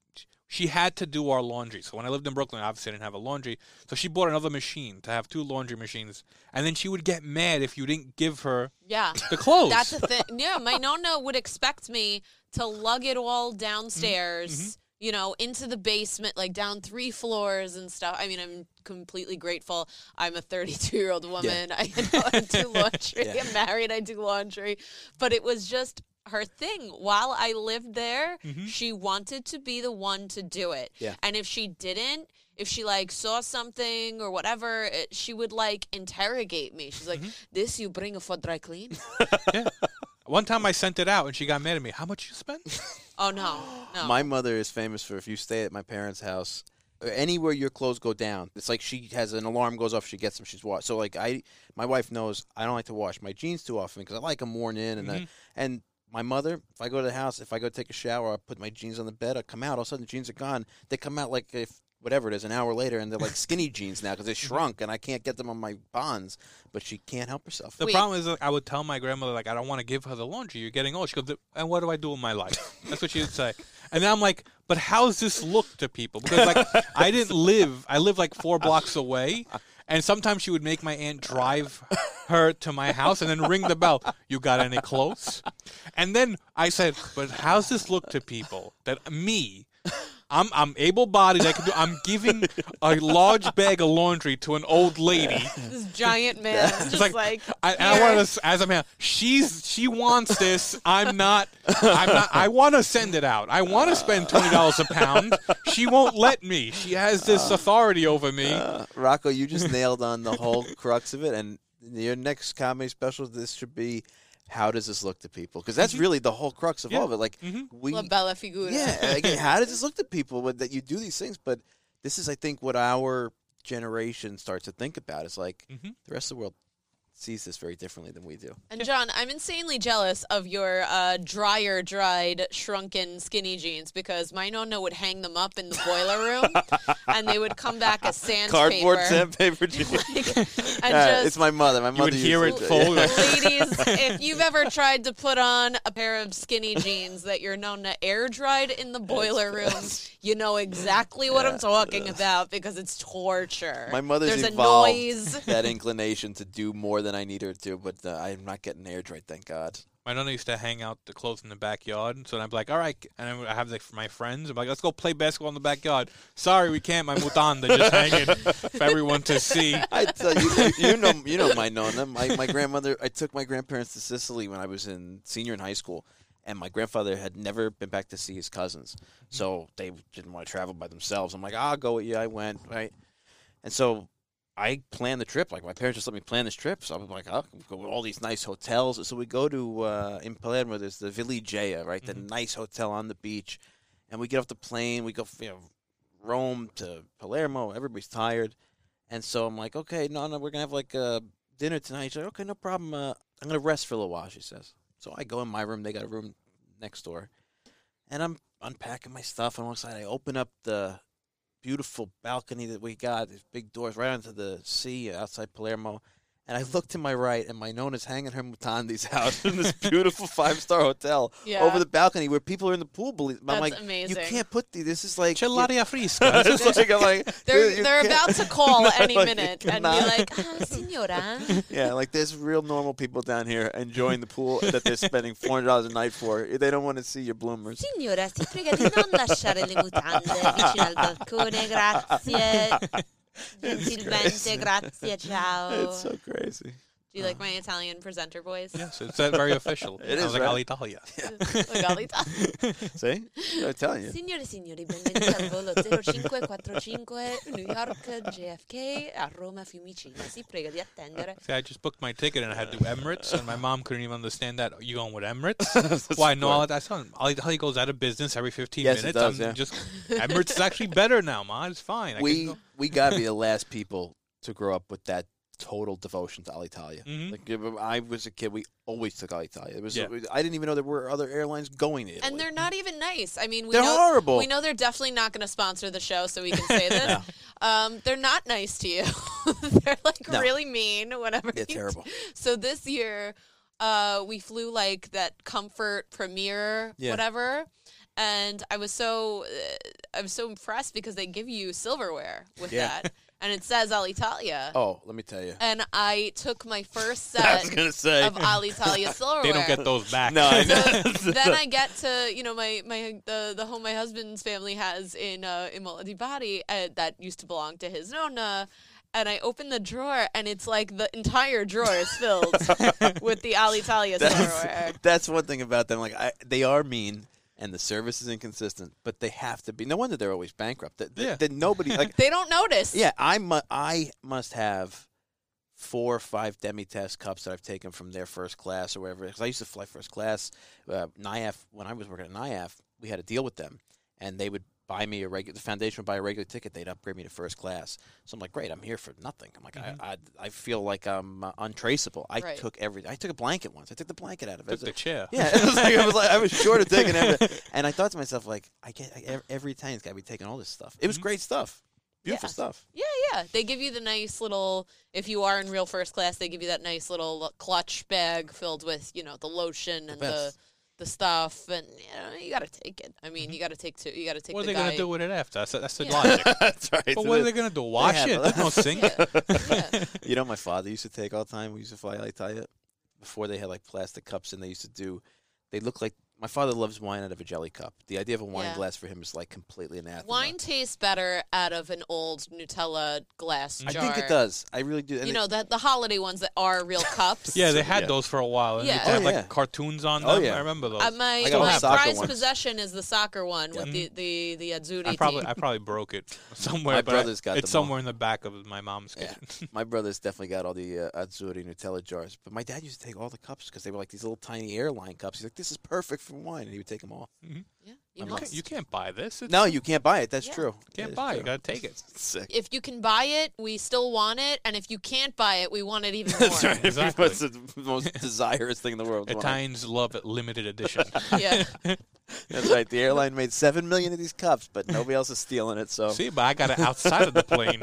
she had to do our laundry. So when I lived in Brooklyn, obviously I didn't have a laundry. So she bought another machine to have two laundry machines, and then she would get mad if you didn't give her Yeah. the clothes. That's the <laughs> thing. Yeah, my nonna would expect me to lug it all Mm-hmm. downstairs, you know, into the basement, like down three floors and stuff. I mean, I'm completely grateful. I'm a 32 year old woman. <laughs> I know I do <laughs> laundry. Yeah. I'm married. I do laundry. But it was just her thing. While I lived there, mm-hmm. she wanted to be the one to do it. Yeah. And if she didn't, if she like saw something or whatever, it, she would like interrogate me. She's like, mm-hmm. "This you bring for dry clean?" <laughs> yeah. One time I sent it out and she got mad at me. How much you spent? <laughs> Oh no, no. My mother is famous for if you stay at my parents' house, or anywhere your clothes go down, it's like she has an alarm goes off, she gets them, she's washed. So like I, my wife knows I don't like to wash my jeans too often because I like them worn in, and I, mm-hmm. and my mother, if I go to the house, if I go take a shower, I put my jeans on the bed, I come out, all of a sudden the jeans are gone. They come out like if whatever it is, an hour later, and they're like skinny <laughs> jeans now because they mm-hmm. shrunk, and I can't get them on my bonds. But she can't help herself. The Wait. problem is, like, I would tell my grandmother, like, I don't want to give her the laundry. You're getting old. She goes, and what do I do in my life? <laughs> That's what she would say. And then I'm like, but how's this look to people? Because like, I didn't live. I live like four blocks away, and sometimes she would make my aunt drive her to my house and then ring the bell. You got any clothes? And then I said, but how's this look to people that me? I'm I'm able bodied. I can do. I'm giving a large bag of laundry to an old lady this giant man, just like, like, I, I want to, as a man, she's she wants this. I'm not. I'm not. I want to send it out. I want to spend twenty dollars a pound. She won't let me. She has this authority over me. Uh, Rocco, you just nailed on the whole crux of it. And your next comedy special, this should be how does this look to people? Because that's really the whole crux of Yeah. all of it. Like we, La Bella Figura. yeah, again, how does this <laughs> look to people with, that you do these things? But this is, I think, what our generation starts to think about. It's like Mhm. the rest of the world sees this very differently than we do. And John, I'm insanely jealous of your uh, dryer dried, shrunken, skinny jeans because my nonna would hang them up in the boiler room, <laughs> and they would come back as sandpaper. Cardboard <laughs> sandpaper jeans. and Uh, <laughs> just it's my mother. My You mother would hear it used to- fold. like, Ladies, if you've ever tried to put on a pair of skinny jeans that you're known to air dried in the boiler room, you know exactly what I'm talking about because it's torture. My mother's There's evolved a noise. that inclination to do more than I need her to, but uh, I'm not getting air dried, thank God. My nonna used to hang out the clothes in the backyard, so I'm like, "All right," and I have like my friends. I'm like, "Let's go play basketball in the backyard." Sorry, we can't. My mutanda just hanging for everyone to see. I tell you, you, you know, you know my nonna. My my grandmother. I took my grandparents to Sicily when I was in senior in high school, and my grandfather had never been back to see his cousins, so they didn't want to travel by themselves. I'm like, I'll go with you. I went right, and so I planned the trip. Like my parents just let me plan this trip, so I'm like, I'll go to all these nice hotels. So we go to uh, in Palermo. There's the Villa Igiea, right, the nice hotel on the beach, and we get off the plane. We go, you know, Rome to Palermo. Everybody's tired. And so I'm like, okay, no, no, we're gonna have like uh, dinner tonight. She's like, okay, no problem. Uh, I'm gonna rest for a little while. She says. So I go in my room. They got a room next door, and I'm unpacking my stuff. And all of a sudden, I open up the beautiful balcony that we got. These big doors right onto the sea uh, outside Palermo. And I look to my right, and my nonna's hanging her mutandis <laughs> out in this beautiful five star hotel Yeah. over the balcony where people are in the pool. Believe I'm That's like, amazing. you can't put these. This is like Gelatia fresca. <laughs> it's like, I'm like, <laughs> They're they're can't- about to call any Like, minute and be like, ah, signora. Yeah, like there's real normal people down here enjoying the pool that they're spending four hundred dollars a night for. They don't want to see your bloomers. Signora, si prega di non lasciare le mutande vicino al balcone, grazie. Gentilmente, grazie, ciao. It's so crazy. Do you like uh-huh. my Italian presenter voice? yes, it's that very official. <laughs> It I like right? Alitalia. <laughs> Like Alita. <laughs> See, I'm telling you. Signore e signori, benvenuti al volo 0545 New York JFK a Roma Fiumicino. Si prega di attendere. See, I just booked my ticket and I had to do Emirates, and my mom couldn't even understand that. You going with Emirates? Why? No, I saw Alitalia goes out of business every 15 Yes, it does, I'm yeah. just Emirates is actually better now, ma. It's fine. We go. we gotta be the last people to grow up with that total devotion to Alitalia. Mhm. Like I was a kid, we always took Alitalia. It was Yeah. I didn't even know there were other airlines going to Italy. And they're not even nice. I mean, we They're know horrible. we know they're definitely not going to sponsor the show, so we can say <laughs> this. um, they're not nice to you. <laughs> they're like No. really mean. Whatever. They're terrible. do. So this year. uh, we flew like that Comfort Premier, Yeah. whatever. And I was so uh, I was so impressed because they give you silverware with Yeah. that, <laughs> and it says Alitalia. Oh, let me tell you. And I took my first <laughs> set I set was gonna say. of Alitalia silverware. <laughs> They don't get those back. No, I. <laughs> So then I get to you know my my the the home my husband's family has in uh, in Mola di Bari uh, that used to belong to his nonna. And I open the drawer, and it's like the entire drawer is filled with the Alitalia silverware. That's, that's one thing about them. Like I, they are mean, and the service is inconsistent, but they have to be. No wonder they're always bankrupt. That, that, Yeah. that nobody like. <laughs> They don't notice. yeah, I mu- I must have four or five demitasse cups that I've taken from their first class or whatever. Because I used to fly first class. Uh, NIAF when I was working at NIAF, we had a deal with them, and they would buy me a regular. The foundation would buy a regular ticket. They'd upgrade me to first class. So I'm like, great, I'm here for nothing. I'm like, I, I I feel like I'm uh, untraceable. I Right. took every. I took a blanket once. I took the blanket out of it. Took the chair. Yeah, <laughs> it was like, I was like, I was <laughs> short of taking everything, and I thought to myself, like, I get I, ev- every Italian's got to be taking all this stuff. It was Mhm. great stuff, beautiful Yeah. stuff. Yeah, yeah. They give you the nice little. If you are in real first class, they give you that nice little clutch bag filled with you know the lotion and best. the stuff, and you know you got to take it. I mean, mm-hmm. you got to take two. You got to take What are the they guy. gonna do with it after? That's, that's the Yeah. logic. <laughs> That's right. But So what are they gonna do? Wash have it? a- There's no sink. Yeah. you know, my father used to take all the time. We used to fly Italia before they had like plastic cups, and they used to do. They look like my father loves wine out of a jelly cup. The idea of a wine Yeah. glass for him is like completely anathema. Wine tastes better out of an old Nutella glass jar. I jar. think it does. I really do. And You it- know the the holiday ones that are real <laughs> cups. Yeah, they had Yeah. those for a while. And Yeah. they had Oh, like yeah. cartoons on Oh, them. yeah. I remember those. Uh, my I got one my soccer prized ones. possession is the soccer one with Yeah. the the the Azzurri I probably team. I probably broke it <laughs> somewhere. My but brother's I, got it's them all. somewhere in the back of my mom's Yeah. kitchen. <laughs> My brother's definitely got all the uh, Azzurri Nutella jars, but my dad used to take all the cups because they were like these little tiny airline cups. He's like, "This is perfect for wine," and he would take them all. Mm-hmm. yeah, you My you, must. can't, you can't buy this. It's, No, you can't buy it. That's Yeah. true. can't That is buy. it. true. You gotta take it. <laughs> Sick. if you can buy it, we still want it, and if you can't buy it, we want it even <laughs> more. That's right. Exactly. That's the most <laughs> desirous thing in the world. wine. Italians love it limited edition. Yeah. That's right. The airline made seven million of these cups, but nobody else is stealing it. So See, but I got it outside of the plane.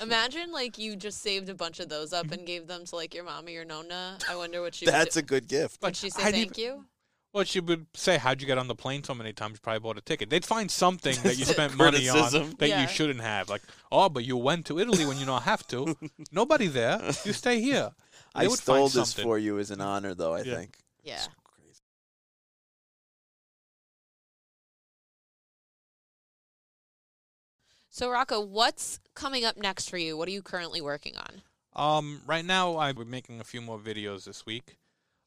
Imagine like you just saved a bunch of those up and mm-hmm. gave them to like your mommy or nonna. I wonder what she that's a would do. good gift. Would she say I'd thank you? Well, she would say, "How'd you get on the plane so many times? You probably bought a ticket." They'd find something that you <laughs> spent money on that Yeah. you shouldn't have. Like, oh, but you went to Italy when you don't have to. <laughs> Nobody there. You stay here. They I would stole find this something. for you as an honor, though. I Yeah. think. Yeah. So crazy. So Rocco, what's coming up next for you? What are you currently working on? Um, right now I'm making a few more videos this week.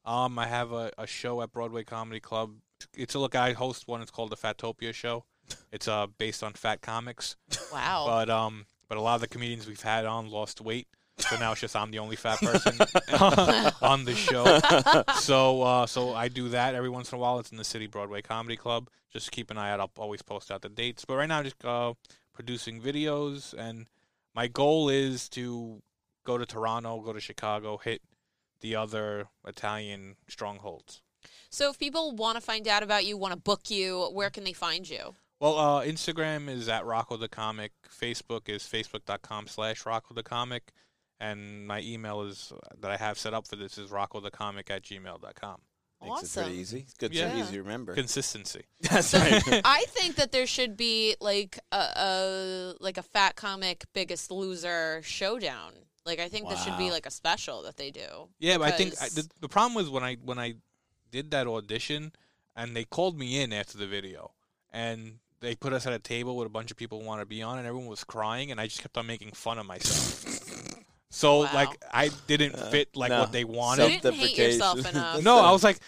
Um, I have a, a show at Broadway Comedy Club. It's a look. I host one. It's called the Fatopia Show. <laughs> It's uh based on fat comics, Wow. but um, but a lot of the comedians we've had on lost weight, so now it's just I'm the only fat person <laughs> <laughs> on the show. So uh, so I do that every once in a while. It's in the City Broadway Comedy Club. Just keep an eye out. I'll always post out the dates. But right now, I'm just uh, producing videos, and my goal is to go to Toronto, go to Chicago, hit the other Italian strongholds. so if people want to find out about you, want to book you, where can they find you? Well, uh, Instagram is at Rocco the Comic. Facebook is facebook.com slash Rocco the Comic. And my email is that I have set up for this is Rocco the Comic at gmail.com. Makes it Awesome. pretty easy. It's good. Yeah. So easy to remember. Consistency. <laughs> That's So right. <laughs> I think that there should be like a, a like a fat comic Biggest Loser showdown. Like I think there should be like a special that they do. Yeah, but I think I, the, the problem was when I when I did that audition and they called me in after the video and they put us at a table with a bunch of people who wanted to be on and everyone was crying and I just kept on making fun of myself. <laughs> so Wow. like I didn't fit like no. what they you wanted. didn't hate yourself enough. No, I was like,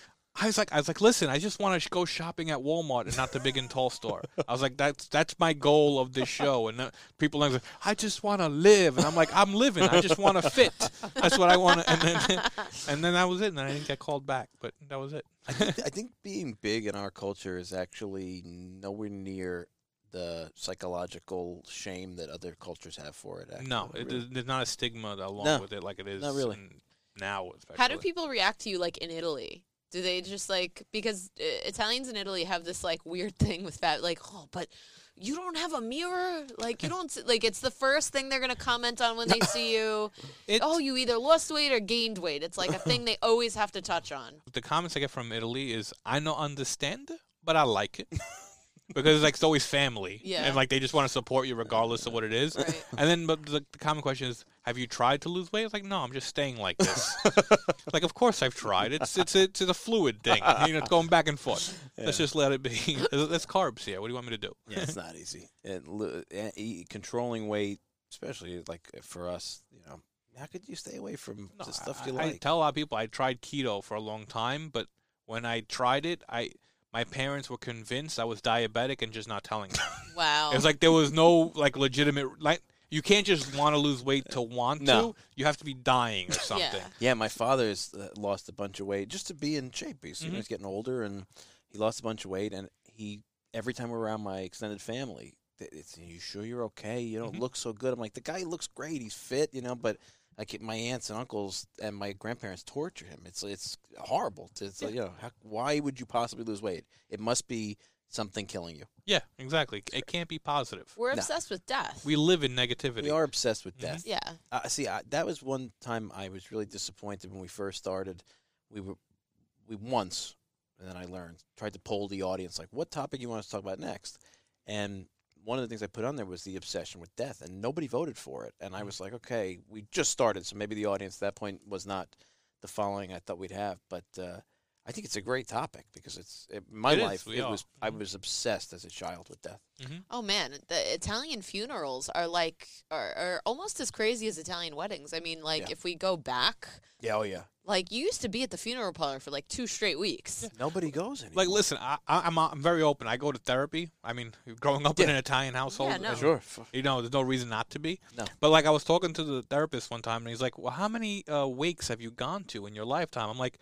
I was like, I was like, listen, I just want to go shopping at Walmart and not the big and tall store. I was like, that's that's my goal of this show. And uh, people are like, I just want to live, and I'm like, I'm living. I just want to fit. That's what I want to. And then, <laughs> and then that was it. And then I didn't get called back, but that was it. I think, I think being big in our culture is actually nowhere near the psychological shame that other cultures have for it. Actually. no, it, Really. there's, there's not a stigma along No, with it like it is not really. in- now. Especially. How do people react to you like in Italy Do they just like because uh, Italians in Italy have this like weird <laughs> thing with fat, like oh, but you don't have a mirror, like you don't like it's the first thing they're gonna comment on when they <coughs> see you. It- oh, you either lost weight or gained weight. It's like a thing they always have to touch on. <laughs> the comments I get from Italy is I don't understand, but I like it. <laughs> because like it's always family, Yeah. and like they just want to support you regardless of what it is. Right. And then, but the, the common question is, have you tried to lose weight? It's like, no, I'm just staying like this. <laughs> like, of course I've tried. It's it's it's a fluid thing. You know, it's going back and forth. Let's just let it be. <laughs> There's, there's carbs here. What do you want me to do? Yeah, it's not easy. And lo- controlling weight, especially like for us, you know, how could you stay away from No, the stuff I, you I like? tell a lot of people I tried keto for a long time, but when I tried it, I my parents were convinced I was diabetic and just not telling them. <laughs> Wow. It's like there was no like legitimate like you can't just want to lose weight to want No. to. You have to be dying or something. Yeah. Yeah, my father's uh, lost a bunch of weight just to be in shape. He's, you know, Mhm. he's getting older, and he lost a bunch of weight. And he every time we're around my extended family, th- it's you sure you're okay? You don't Mhm. look so good. I'm like the guy looks great. He's fit, you know, but. Like my aunts and uncles and my grandparents torture him. It's it's horrible. To, it's like, you know, how, why would you possibly lose weight? It must be something killing you. Yeah, exactly. It can't be positive. We're No. obsessed with death. We live in negativity. We are obsessed with Mhm. death. yeah. Uh, see, I, that was one time I was really disappointed when we first started. We were, we once, and then I learned, tried to poll the audience, like, what topic you want us to talk about next? And one of the things I put on there was the obsession with death, and nobody voted for it. And I was like, okay, we just started, so maybe the audience at that point was not the following I thought we'd have. But uh, I think it's a great topic because it's in my It is, life. we it are. was I Mhm. was obsessed as a child with death. Oh man, the Italian funerals are like are, are almost as crazy as Italian weddings. I mean, like Yeah. if we go back, Yeah, oh yeah. Like you used to be at the funeral parlor for like two straight weeks. Nobody goes anymore. Like, listen, I, I, I'm I'm very open. I go to therapy. I mean, growing up in an Italian household, Yeah, no. sure. you know, there's no reason not to be. No. But like, I was talking to the therapist one time, and he's like, "Well, how many uh, wakes have you gone to in your lifetime?" I'm like.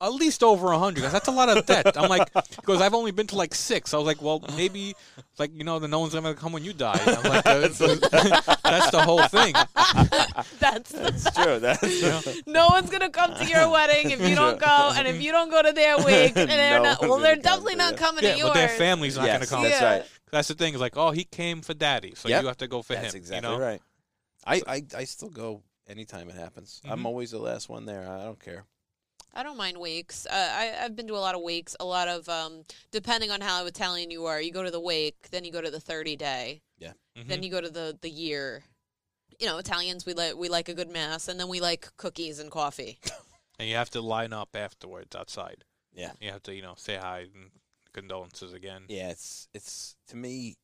At least over a hundred. That's a lot of debt. I'm like, because I've only been to like six. I was like, well, maybe, like you know, the no one's gonna come when you die. I'm like, <laughs> uh, <laughs> that's the whole thing. <laughs> That's It's true. That's You know? no one's gonna come to your wedding if you don't go, and if you don't go to their wake, and they're No not. Well, they're definitely not it. coming Yeah, to yours. but their family's not yes, gonna come. That's Yeah. right. That's the thing. Is like, oh, he came for daddy, so Yep. you have to go for That's him. exactly you know? right. I, I, I still go anytime it happens. I'm Mhm. always the last one there. I don't care. I don't mind wakes. Uh, I, I've been to a lot of wakes. A lot of um, depending on how Italian you are, you go to the wake, then you go to the thirty day, Mhm. then you go to the the year. You know, Italians we like we like a good mass, and then we like cookies and coffee. <laughs> and you have to line up afterwards outside. Yeah. You have to, you know, say hi and condolences again. Yeah, it's it's to me.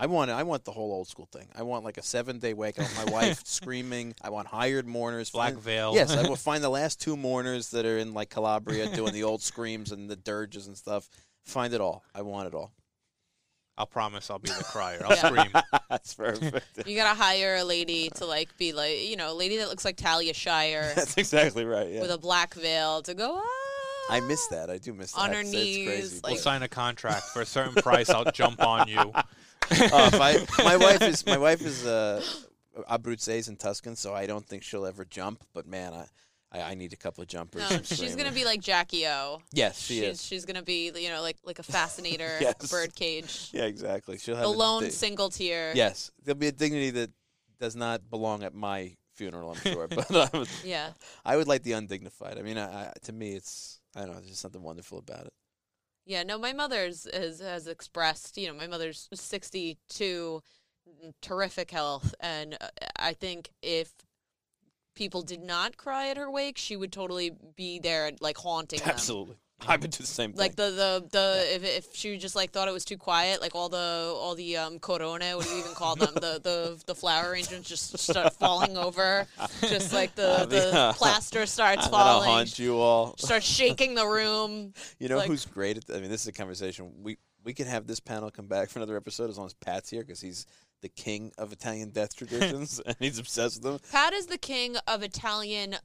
I want I want the whole old school thing. I want like a seven day wake. I want my <laughs> wife screaming. I want hired mourners. Black Find- veil. Yes, I <laughs> will find the last two mourners that are in like Calabria doing the old screams and the dirges and stuff. Find it all. I want it all. I'll promise I'll be the crier. I'll Yeah. scream. <laughs> That's perfect. You gotta hire a lady to like be like you know, a lady that looks like Talia Shire That's exactly right. Yeah. with a black veil to go. Ah! I miss that. I do miss that. On her It's- knees, It's crazy. We'll sign a contract for a certain price. I'll jump on you. Oh, if I, my wife is my wife is uh, uh Abruzzese in Tuscan, so I don't think she'll ever jump. But man, I I, I need a couple of jumpers. No, she's gonna be like Jackie O. yes, she she's is. she's gonna be you know like like a fascinator <laughs> Yes. birdcage, Yeah, exactly. She'll have a a lone di- single tier. Yes, there'll be a dignity that does not belong at my funeral. I'm sure, <laughs> but I would, Yeah. I would like the undignified. I mean, I, I, to me, it's I don't know. There's just something wonderful about it. Yeah, no, my mother's has has expressed, you know, my mother's 62, mm, terrific health, and uh, I think if people did not cry at her wake, she would totally be there, like haunting them. Absolutely, I would do the same thing. Like the the the if if she just like thought it was too quiet, like all the all the um corona, what do you even call them? the the the flower arrangements just start falling over, just like the the, the uh, plaster starts <laughs> I'm gonna falling, haunt you all. starts shaking the room. <laughs> You know Like- who's great at? I mean, this is a conversation we we can have this panel come back for another episode as long as Pat's here because he's the king of Italian death <laughs> traditions and he's obsessed with them. Pat is the king of Italian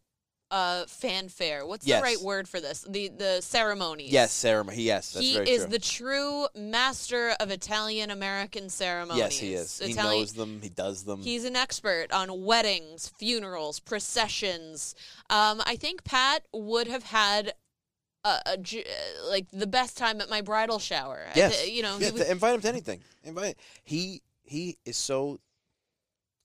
uh, fanfare. What's Yes. the right word for this? The the ceremonies. Yes, ceremony. Yes, that's he is true. the true master of Italian American ceremonies. yes, he is. He knows them. He does them. He's an expert on weddings, funerals, processions. Um, I think Pat would have had a, a j- uh, like the best time at my bridal shower. Yes. you know, Yeah, was- invite him to anything. Invite he he is so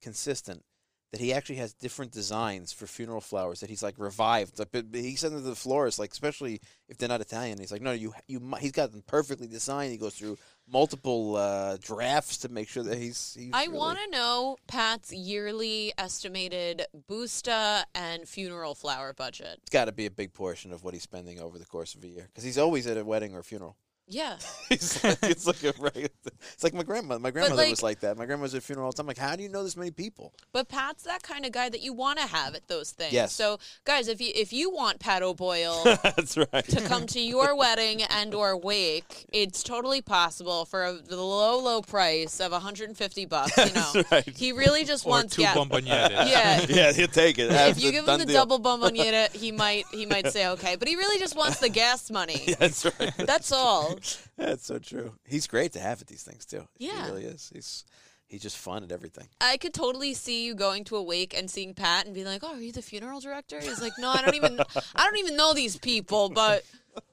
consistent that he actually has different designs for funeral flowers that he's like revived. Like, but- but he sends them to the florist, like especially if they're not Italian. He's like, no, you you. He's got them perfectly designed. He goes through multiple uh, drafts to make sure that he's. he's I really- want to know Pat's yearly estimated busta and funeral flower budget. It's got to be a big portion of what he's spending over the course of a year because he's always at a wedding or a funeral. Yeah. <laughs> He's like, it's like a regular, it's like my grandma. My grandmother like- was like that. My grandma was at a funeral all the time. Like, how do you know this many people? But Pat's that kind of guy that you want to have at those things. Yes. So, guys, if you if you want Pat O'Boyle <laughs> That's right. to come to your wedding and or wake, it's totally possible for a, the low low price of 150 bucks. You <laughs> know, That's right. he really just Or wants two yeah. bomboniere. Yeah. yeah, he'll take it. If you give him the double bomboniere, he might he might say okay, but he really just wants the gas money. That's right. That's all. <laughs> That's so true. He's great to have at these things too. Yeah. he really is. He's he's just fun at everything. I could totally see you going to a wake and seeing Pat and being like, "Oh, are you the funeral director?" He's like, "No, I don't even I don't even know these people, but <laughs>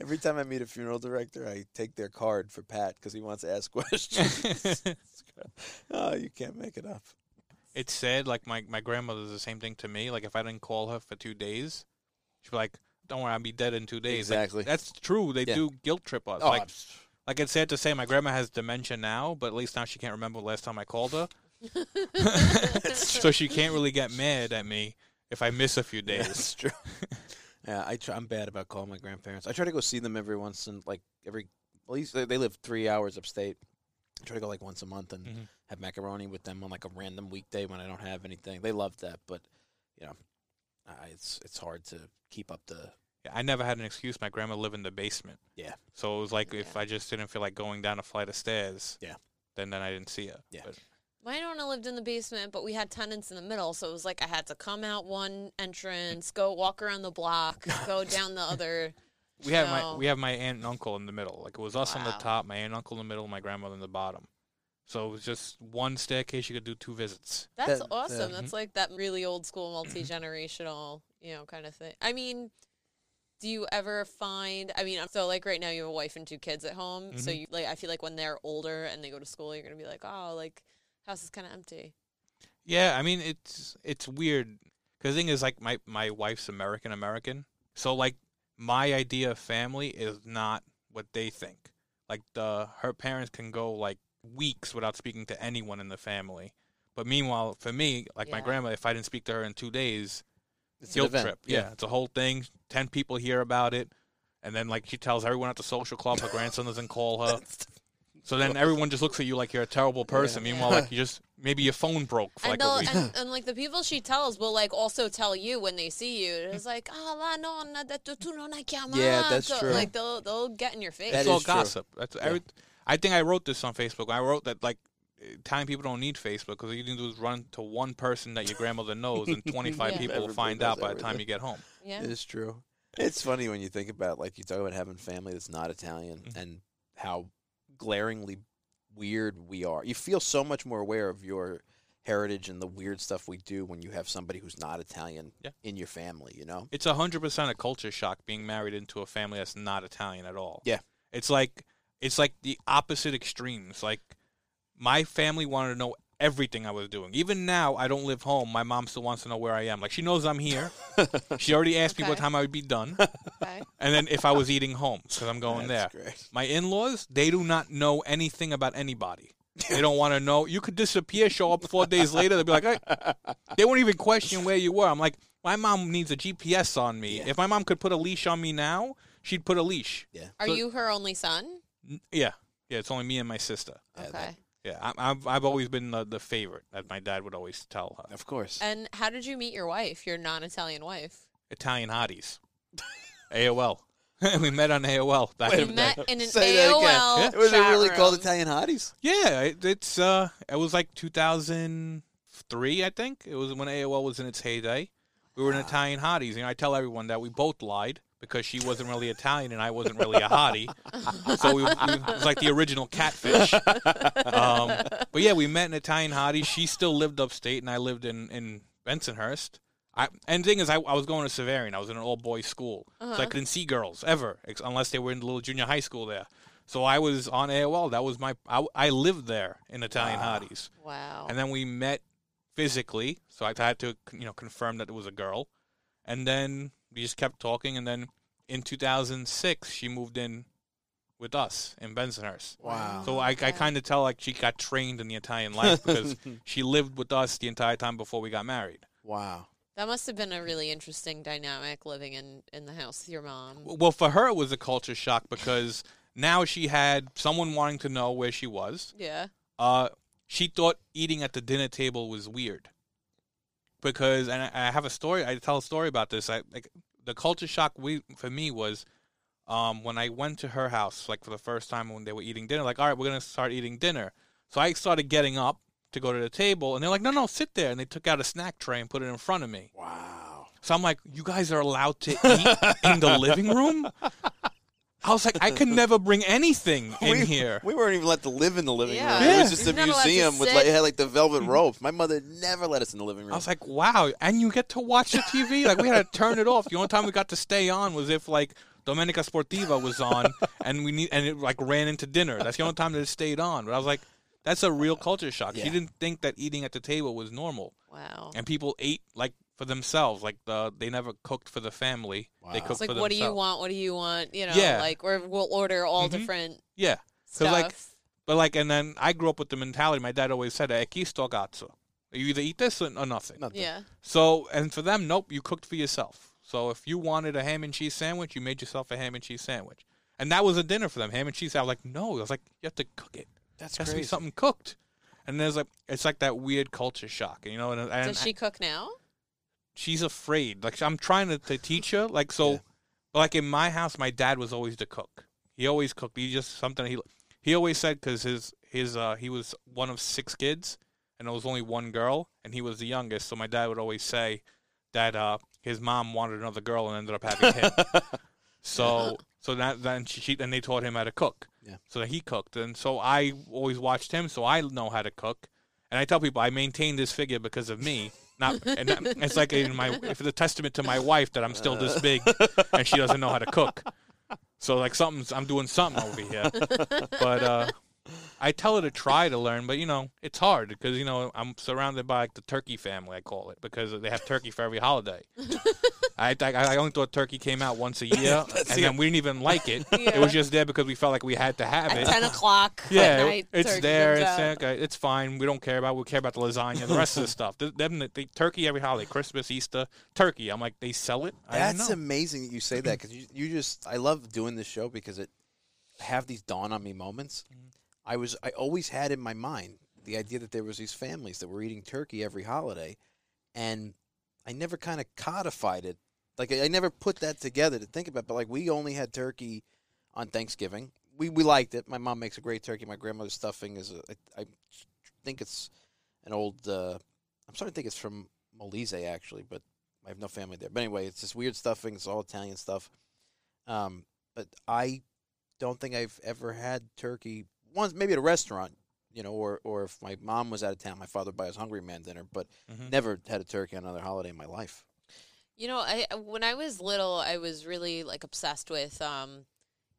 Every time I meet a funeral director, I take their card for Pat because he wants to ask <laughs> questions. oh, you can't make it up. It's sad. Like my my grandmother does the same thing to me. Like if I didn't call her for two days, she'd be like, "Don't worry, I'll be dead in two days." Like, Exactly. that's true. They Yeah. do guilt trip us. Oh, like I'm- like it's sad to say, my grandma has dementia now, but at least now she can't remember the last time I called her. <laughs> <laughs> so she can't really get mad at me if I miss a few Yeah, days. That's true. <laughs> yeah, I try, I'm bad about calling my grandparents. I try to go see them every once in like every. At least they, they live three hours upstate. I try to go like once a month and Mhm. have macaroni with them on like a random weekday when I don't have anything. They love that, but you know, I, it's it's hard to keep up the. Yeah, I never had an excuse. My grandma lived in the basement. Yeah. So it was like if Yeah. I just didn't feel like going down a flight of stairs. Yeah. Then then I didn't see her. Yeah. But mine owner lived in the basement, but we had tenants in the middle, so it was like I had to come out one entrance, go walk around the block, <laughs> go down the other. we have my No. we have my aunt and uncle in the middle. Like it was us on the Wow. top, my aunt and uncle in the middle, my grandmother in the bottom. So it was just one staircase. You could do two visits. That's That- awesome. yeah. That's like that really old school, multi generational, you know, kind of thing. I mean, do you ever find? I mean, so like right now you have a wife and two kids at home, so Mhm. you like I feel like when they're older and they go to school, you're gonna be like, oh, like house is kind of empty. Yeah, I mean it's it's weird because the thing is like my my wife's American American, so like my idea of family is not what they think. Like the her parents can go like weeks without speaking to anyone in the family, but meanwhile for me, like my Yeah. grandma, if I didn't speak to her in two days, It's an guilt event. trip. Yeah. it's a whole thing. Ten people hear about it, and then like she tells everyone at the social club her grandson doesn't call her. So then everyone just looks at you like you're a terrible person. Yeah. Meanwhile, like you just maybe your phone broke for And, like a they'll, week. and, and like the people she tells will like also tell you when they see you. It's like, ah, la nonna, detto tu non hai chiamato. Yeah, that's true. Like they'll they'll get in your face. That it's all is true. gossip. That's every, I think I wrote this on Facebook. I wrote that like Italian people don't need Facebook because all you can do is run to one person that your grandmother knows, and <laughs> 25 Yeah. people will find out by the time you get home. yeah. It is true. It's funny when you think about like you talk about having family that's not Italian Mhm. and how glaringly weird we are. You feel so much more aware of your heritage and the weird stuff we do when you have somebody who's not Italian Yeah. in your family, you know? It's hundred percent a culture shock being married into a family that's not Italian at all. Yeah. it's like it's like the opposite extremes. Like my family wanted to know everything I was doing. Even now, I don't live home. My mom still wants to know where I am. Like she knows I'm here. <laughs> she already asked me what time I would be done, Okay. and then if I was eating home because I'm going That's there. great. My in-laws, they do not know anything about anybody. <laughs> They don't want to know. You could disappear, show up four days later. They'll be like, hey. <laughs> they won't even question where you were. I'm like, my mom needs a GPS on me. Yeah. If my mom could put a leash on me now, she'd put a leash. Yeah. Are So- you her only son? N- Yeah, yeah. It's only me and my sister. Yeah, Okay. that- Yeah, I, I've I've always been the, the favorite that my dad would always tell her. Of course. And how did you meet your wife, your non-Italian wife? Italian hotties, <laughs> AOL. <laughs> we met on AOL back Wait a You in minute. met in an <laughs> Say that again. AOL Was it chat really called. Italian Hotties? Yeah, it, it's uh, it was like 2003, I think. It was when AOL was in its heyday. We were in Italian hotties, and I tell everyone that we both lied because she wasn't really Italian and I wasn't really a hottie. so we, we it was like the original catfish. Um, but yeah, we met an Italian hottie. She still lived upstate, and I lived in in Bensonhurst. I and the thing is, I, I was going to Xaverian. I was in an all boys school, so I Uh-huh. couldn't see girls ever, ex- unless they were in the little junior high school there. So I was on AOL. That was my. I, I lived there in Italian Hotties, Wow. and then we met physically. So I had to, you know, confirm that it was a girl, and then we just kept talking. And then in 2006, she moved in with us in Bensonhurst. Wow. So I, I kind of tell like she got trained in the Italian life because <laughs> she lived with us the entire time before we got married. wow. that must have been a really interesting dynamic living in, in the house with your mom. Well, for her it was a culture shock because now she had someone wanting to know where she was. Yeah. Uh, she thought eating at the dinner table was weird because, and I, I have a story. I tell a story about this. I like the culture shock we for me was. Um, when I went to her house, like for the first time when they were eating dinner, like, all right, we're gonna start eating dinner. So I started getting up to go to the table, and they're like, no, no, sit there. And they took out a snack tray and put it in front of me. Wow. So I'm like, you guys are allowed to eat in the living room? <laughs> I was like, I could never bring anything <laughs> in we, here. We weren't even let to live in the living Yeah. room. It was just You're a not allowed to museum with like it had like the velvet rope. My mother never let us in the living room. I was like, wow, and you get to watch the TV? Like, we had to turn it off. The only time we got to stay on was if, like, Domenica Sportiva was on, and we need, and it like ran into dinner. That's the only time that it stayed on. But I was like, that's a real culture shock. She didn't think that eating at the table was normal, Wow. and people ate like for themselves. Like the they never cooked for the family. They Wow. cooked It's like, for what do you want? What do you want? You know, Yeah. like, or we'll order all Mhm. different Yeah, stuff. like, but like, and then I grew up with the mentality. My dad always said, "E sto cazzo." You either eat this or or nothing. Nothing. yeah. So, and for them, nope, you cooked for yourself. So if you wanted a ham and cheese sandwich, you made yourself a ham and cheese sandwich. And that was a dinner for them, ham and cheese. I was like, no, I was like, you have to cook it. That's It has to crazy. be something cooked. And there's like, it's like that weird culture shock, you know. And, and Does she cook now? She's afraid. Like I'm trying to, to teach her. Like so, Yeah. like in my house, my dad was always the cook. He always cooked. He just something he he always said because his his uh he was one of six kids and there was only one girl and he was the youngest. So my dad would always say that uh his mom wanted another girl and ended up having him. <laughs> so so that then she, she and they taught him how to cook. Yeah. So that he cooked and so I always watched him. So I know how to cook. And I tell people I maintain this figure because of me. Not, and it's like in my it's a testament to my wife that I'm still this big and she doesn't know how to cook. So like something's I'm doing something over here. But uh, I tell her to try to learn, but you know it's hard because you know I'm surrounded by like the turkey family I call it because they have turkey for every holiday. <laughs> I, I I only thought turkey came out once a <laughs> year, and then we didn't even like it. <laughs> It was just there because we felt like we had to have At it. 10 o'clock Yeah, at night, it's there. It's there. okay, It's fine. We don't care about. We care about the lasagna, the rest of the stuff. The, them, the, the turkey every holiday, Christmas, Easter, turkey. I'm like, they sell it. I That's know. amazing that you say that because you, you just I love doing this show because it have these dawn on me moments. Mm-hmm. I was I always had in my mind the idea that there was these families that were eating turkey every holiday, and I never kind of codified it. Like I never put that together to think about. But like we only had turkey on Thanksgiving. We we liked it. My mom makes a great turkey. My grandmother's stuffing is a, I, I think it's an old. Uh, I'm starting to think it's from Molise actually, but I have no family there. But anyway, it's this weird stuffing. It's all Italian stuff. Um, but I don't think I've ever had turkey once, maybe at a restaurant, you know, or or if my mom was out of town, my father would buy us Hungry Man dinner, but Mhm. never had a turkey on another holiday in my life. You know, I when I was little, I was really like obsessed with um,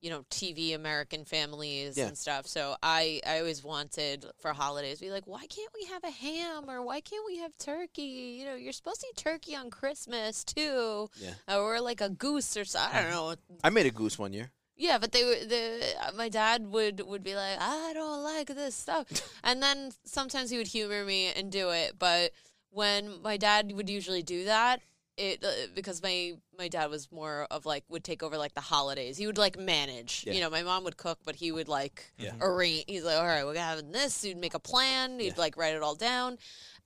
you know, TV American families Yeah. and stuff. So I I always wanted for holidays be like, why can't we have a ham or why can't we have turkey? You know, you're supposed to eat turkey on Christmas too, Yeah. or like a goose or so. I don't know. I made a goose one year. Yeah, but they were the uh, my dad would would be like, I don't like this stuff, <laughs> and then sometimes he would humor me and do it. But when my dad would usually do that, it uh, because my my dad was more of like would take over like the holidays. He would like manage. Yeah. You know, my mom would cook, but he would like Yeah. arrange. He's like, all right, we're gonna having this. He'd make a plan. He'd Yeah. like write it all down.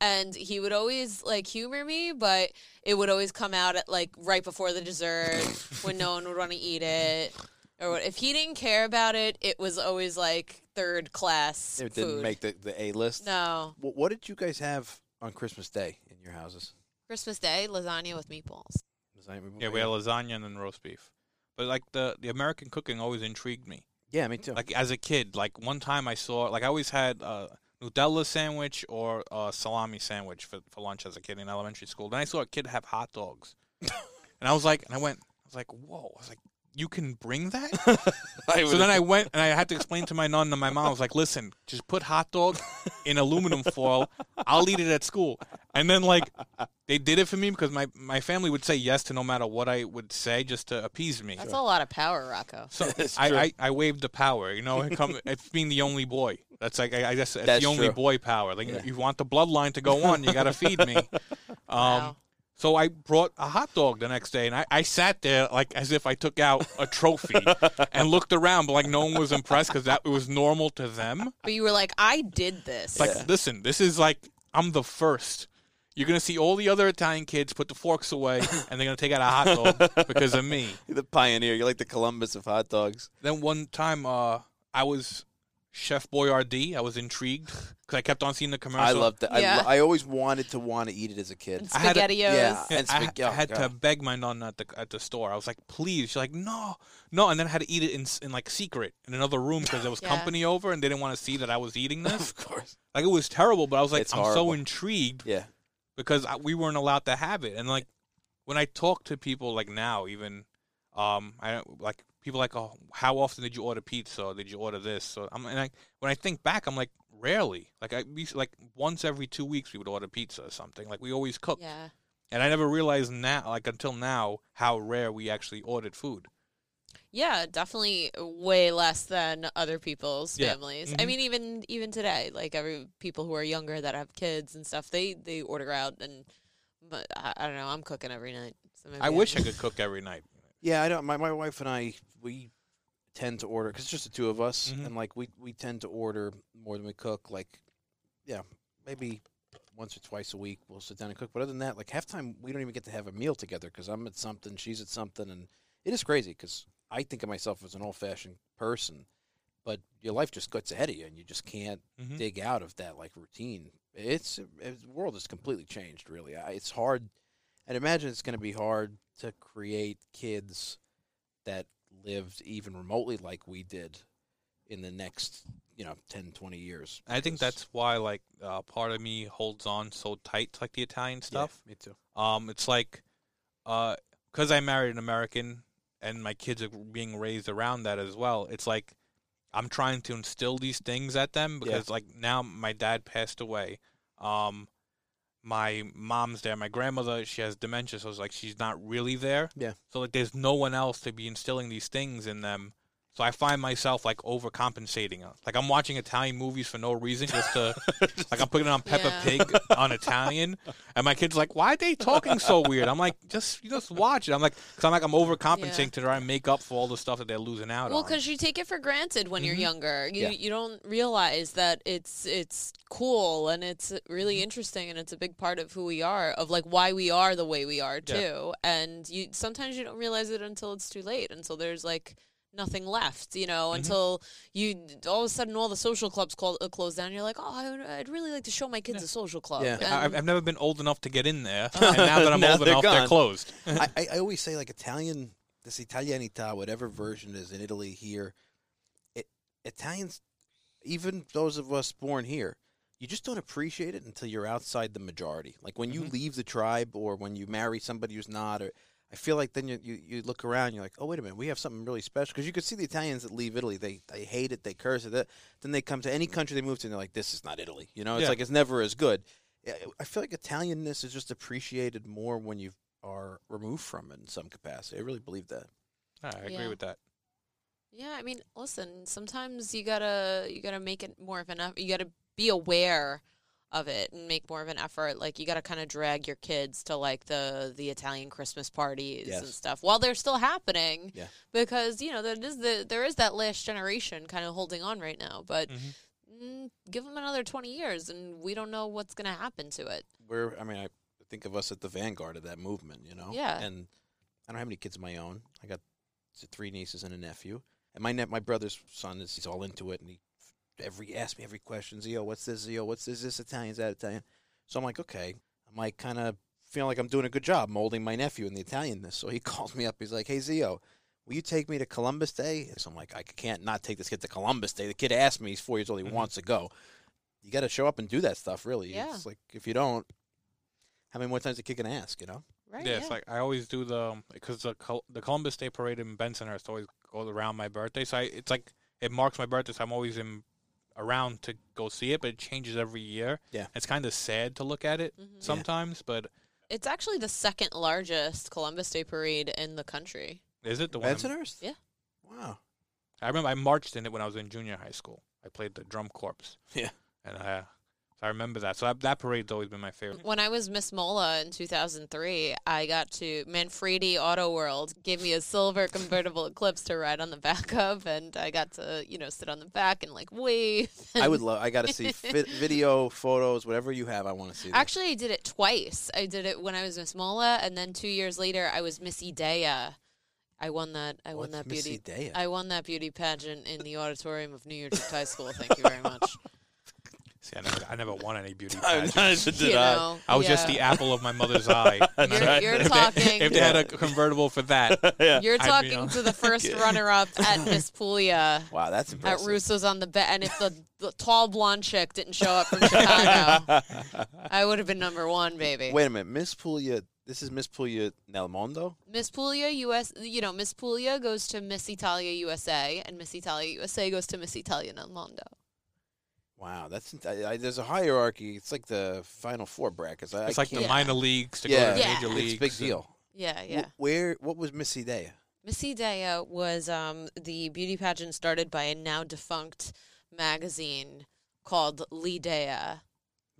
And he would always like humor me, but it would always come out at like right before the dessert when no one would want to eat it. Or what, if he didn't care about it, it was always like third class It didn't food. make the, the A list. no Wh- What did you guys have on Christmas Day in your houses? Christmas Day lasagna with meatballs. Does anyone- Yeah, we had lasagna and then roast beef. But like the the American cooking always intrigued me. Yeah, me too. Like as a kid, like one time I saw like I always had a Nutella sandwich or a salami sandwich for, for lunch as a kid in elementary school. Then I saw a kid have hot dogs, <laughs> and I was like, and I went, I was like, whoa! I was like, you can bring that? <laughs> So then I went and I had to explain to my nun and my mom. I was like, listen, just put hot dog <laughs> in aluminum foil. I'll eat it at school. And then like they did it for me because my my family would say yes to no matter what I would say just to appease me. That's a lot of power, Rocco. So <laughs> I. I, I waved the power, you know. It come, it's being the only boy. That's like I, I guess it's That's the only true. boy power. Like Yeah. you want the bloodline to go on, you got to feed me. Um, Wow. So I brought a hot dog the next day, and I, I sat there like as if I took out a trophy, <laughs> and looked around, but like no one was impressed because that was normal to them. But you were like, I did this. It's like, listen, this is like I'm the first. You're gonna see all the other Italian kids put the forks away, <laughs> and they're gonna take out a hot dog because of me. <laughs> You're the pioneer. You're like the Columbus of hot dogs. Then one time, uh, I was Chef Boyardee. I was intrigued because I kept on seeing the commercial. I loved that. I, Yeah. lo- I always wanted to want to eat it as a kid. And I had a- SpaghettiOs. yeah. And And I, spag- I oh, had to beg my nun at the at the store. I was like, "Please." She's like, "No, no," and then I had to eat it in in like secret in another room because there was <laughs> Yeah. company over and they didn't want to see that I was eating this. <laughs> of course. like it was terrible, but I was like, It's I'm so intrigued Yeah. because I, we weren't allowed to have it. And like when I talk to people like now, even um, I don't like people like, oh, how often did you order pizza? Or did you order this? So I'm and I when I think back, I'm like, rarely. Like I we like once every two weeks we would order pizza or something. Like we always cook. Yeah. And I never realized now, like until now, how rare we actually ordered food. Yeah, definitely way less than other people's Yeah. families. I Mhm. mean, even even today, like every people who are younger that have kids and stuff, they they order out and. But I, I don't know. I'm cooking every night. So I wish I <laughs> could cook every night. Yeah, I don't. My, my wife and I, we tend to order because it's just the two of us, Mhm. and like we we tend to order more than we cook. Like, yeah, maybe once or twice a week we'll sit down and cook. But other than that, like half time we don't even get to have a meal together because I'm at something, she's at something, and it is crazy because I think of myself as an old fashioned person, but your life just gets ahead of you, and you just can't Mhm. dig out of that like routine. It's, it's the world has completely changed. Really, I, it's hard. I'd imagine it's going to be hard to create kids that lived even remotely like we did in the next, you know, 10, 20 years. I think that's why, like, uh, part of me holds on so tight to like the Italian Yeah, stuff. me too. Um, it's like, uh, because I married an American and my kids are being raised around that as well. It's like I'm trying to instill these things at them Yeah. because, like, now my dad passed away. Um, my mom's there. My grandmother, she has dementia, so it's like she's not really there. Yeah. So like, there's no one else to be instilling these things in them. So I find myself like overcompensating. Like I'm watching Italian movies for no reason, just to <laughs> like I'm putting on Peppa Yeah. Pig on Italian, and my kid's like, "Why are they talking so weird?" I'm like, "Just you just watch it." I'm like, because I'm like I'm overcompensating Yeah. to try and make up for all the stuff that they're losing out Well, on. because you take it for granted when you're Mhm. younger. You Yeah. you don't realize that it's it's cool and it's really Mm-hmm. interesting and it's a big part of who we are, of like why we are the way we are Yeah. too. And you sometimes you don't realize it until it's too late, until there's like nothing left, you know, Mhm. until you all of a sudden all the social clubs call, uh, close down. You're like, oh, I would, I'd really like to show my kids a social club. Yeah. And- I- I've, I've never been old enough to get in there, <laughs> and now that I'm Now old they're enough, they're closed. <laughs> I, I, I always say like Italian, this Italianita, whatever version is in Italy here, it, Italians, even those of us born here, you just don't appreciate it until you're outside the majority. Like when you Mhm. leave the tribe or when you marry somebody who's not, or I feel like then you, you, you look around, and you're like, oh wait a minute, we have something really special because you could see the Italians that leave Italy, they they hate it, they curse it. Then they come to any country they move to, and they're like, this is not Italy. You know, it's Yeah. like it's never as good. I feel like Italianness is just appreciated more when you are removed from it in some capacity. I really believe that. I agree Yeah. with that. Yeah, I mean, listen, sometimes you gotta you gotta make it more of an effort. You gotta be aware of it and make more of an effort. Like you gotta kind of drag your kids to like the the Italian Christmas parties and stuff while they're still happening. Yeah. Because you know that is the there is that last generation kind of holding on right now, but Mhm. mm, give them another twenty years and we don't know what's gonna happen to it. We're, I mean, I think of us at the vanguard of that movement, you know? Yeah. And I don't have any kids of my own. I got three nieces and a nephew. And my ne- my brother's son is he's all into it, and he every ask me every question. Zio, what's this? Zio, what's this? This Italian? Is that Italian? So I'm like, okay. I'm like kind of feeling like I'm doing a good job molding my nephew in the Italianness. So he <laughs> calls me up. He's like, hey Zio, will you take me to Columbus Day? So I'm like, I can't not take this kid to Columbus Day. The kid asked me. He's four years old. He Mhm. wants to go. you got to show up and do that stuff. Really, Yeah. It's like if you don't, how many more times you kick an ass? You know? Right. yeah, it's like I always do the because the Col- the Columbus Day Parade in Bensonhurst always goes around my birthday, so I, it's like it marks my birthday. So I'm always in around to go see it, but it changes every year. Yeah. it's kind of sad to look at it Mhm. sometimes, but It's actually the second largest Columbus Day parade in the country. is it the one? in- Bensonhurst. Yeah. Wow. I remember I marched in it when I was in junior high school. I played the drum corps. Yeah. and uh, so I remember that. So that, that parade's always been my favorite. When I was Miss Mola in 2003, I got to Manfredi Auto World gave me a silver convertible Eclipse to ride on the back <laughs> of, and I got to you know sit on the back and like wave. I would <laughs> love. I got to see fit, <laughs> video, photos, whatever you have. I want to see. that. Actually, I did it twice. I did it when I was Miss Mola, and then two years later, I was Miss Idea. I won that. I won that Miss beauty. Idea? I won that beauty pageant in the auditorium of New Utrecht High School. Thank you very much. See, I never, I never won any beauty <laughs> I- pageants. did you I? know, I was just yeah. the apple of my mother's eye. <laughs> That's You're, right. you're If they- talking. if they had a convertible for that, <laughs> yeah. You're I'd be talking on- to the first runner-up at Miss Puglia Wow, that's impressive. at impressive. Russo's on the Bay, and if the, the tall blonde chick didn't show up from Chicago, I would have been number one, baby. Wait a minute, Miss Puglia. This is Miss Puglia Nel Mondo. Miss Puglia US, you know, Miss Puglia goes to Miss Italia USA, and Miss Italia USA goes to Miss Italia nel mondo. Wow, that's I, I, there's a hierarchy. It's like the Final Four brackets. I, it's I like the can't- Yeah. minor leagues to Yeah. go to Yeah. major It's leagues. a big deal. Yeah, Wh- yeah. Where? What was Miss Idea? Miss Idea was um, the beauty pageant started by a now defunct magazine called L'Idea.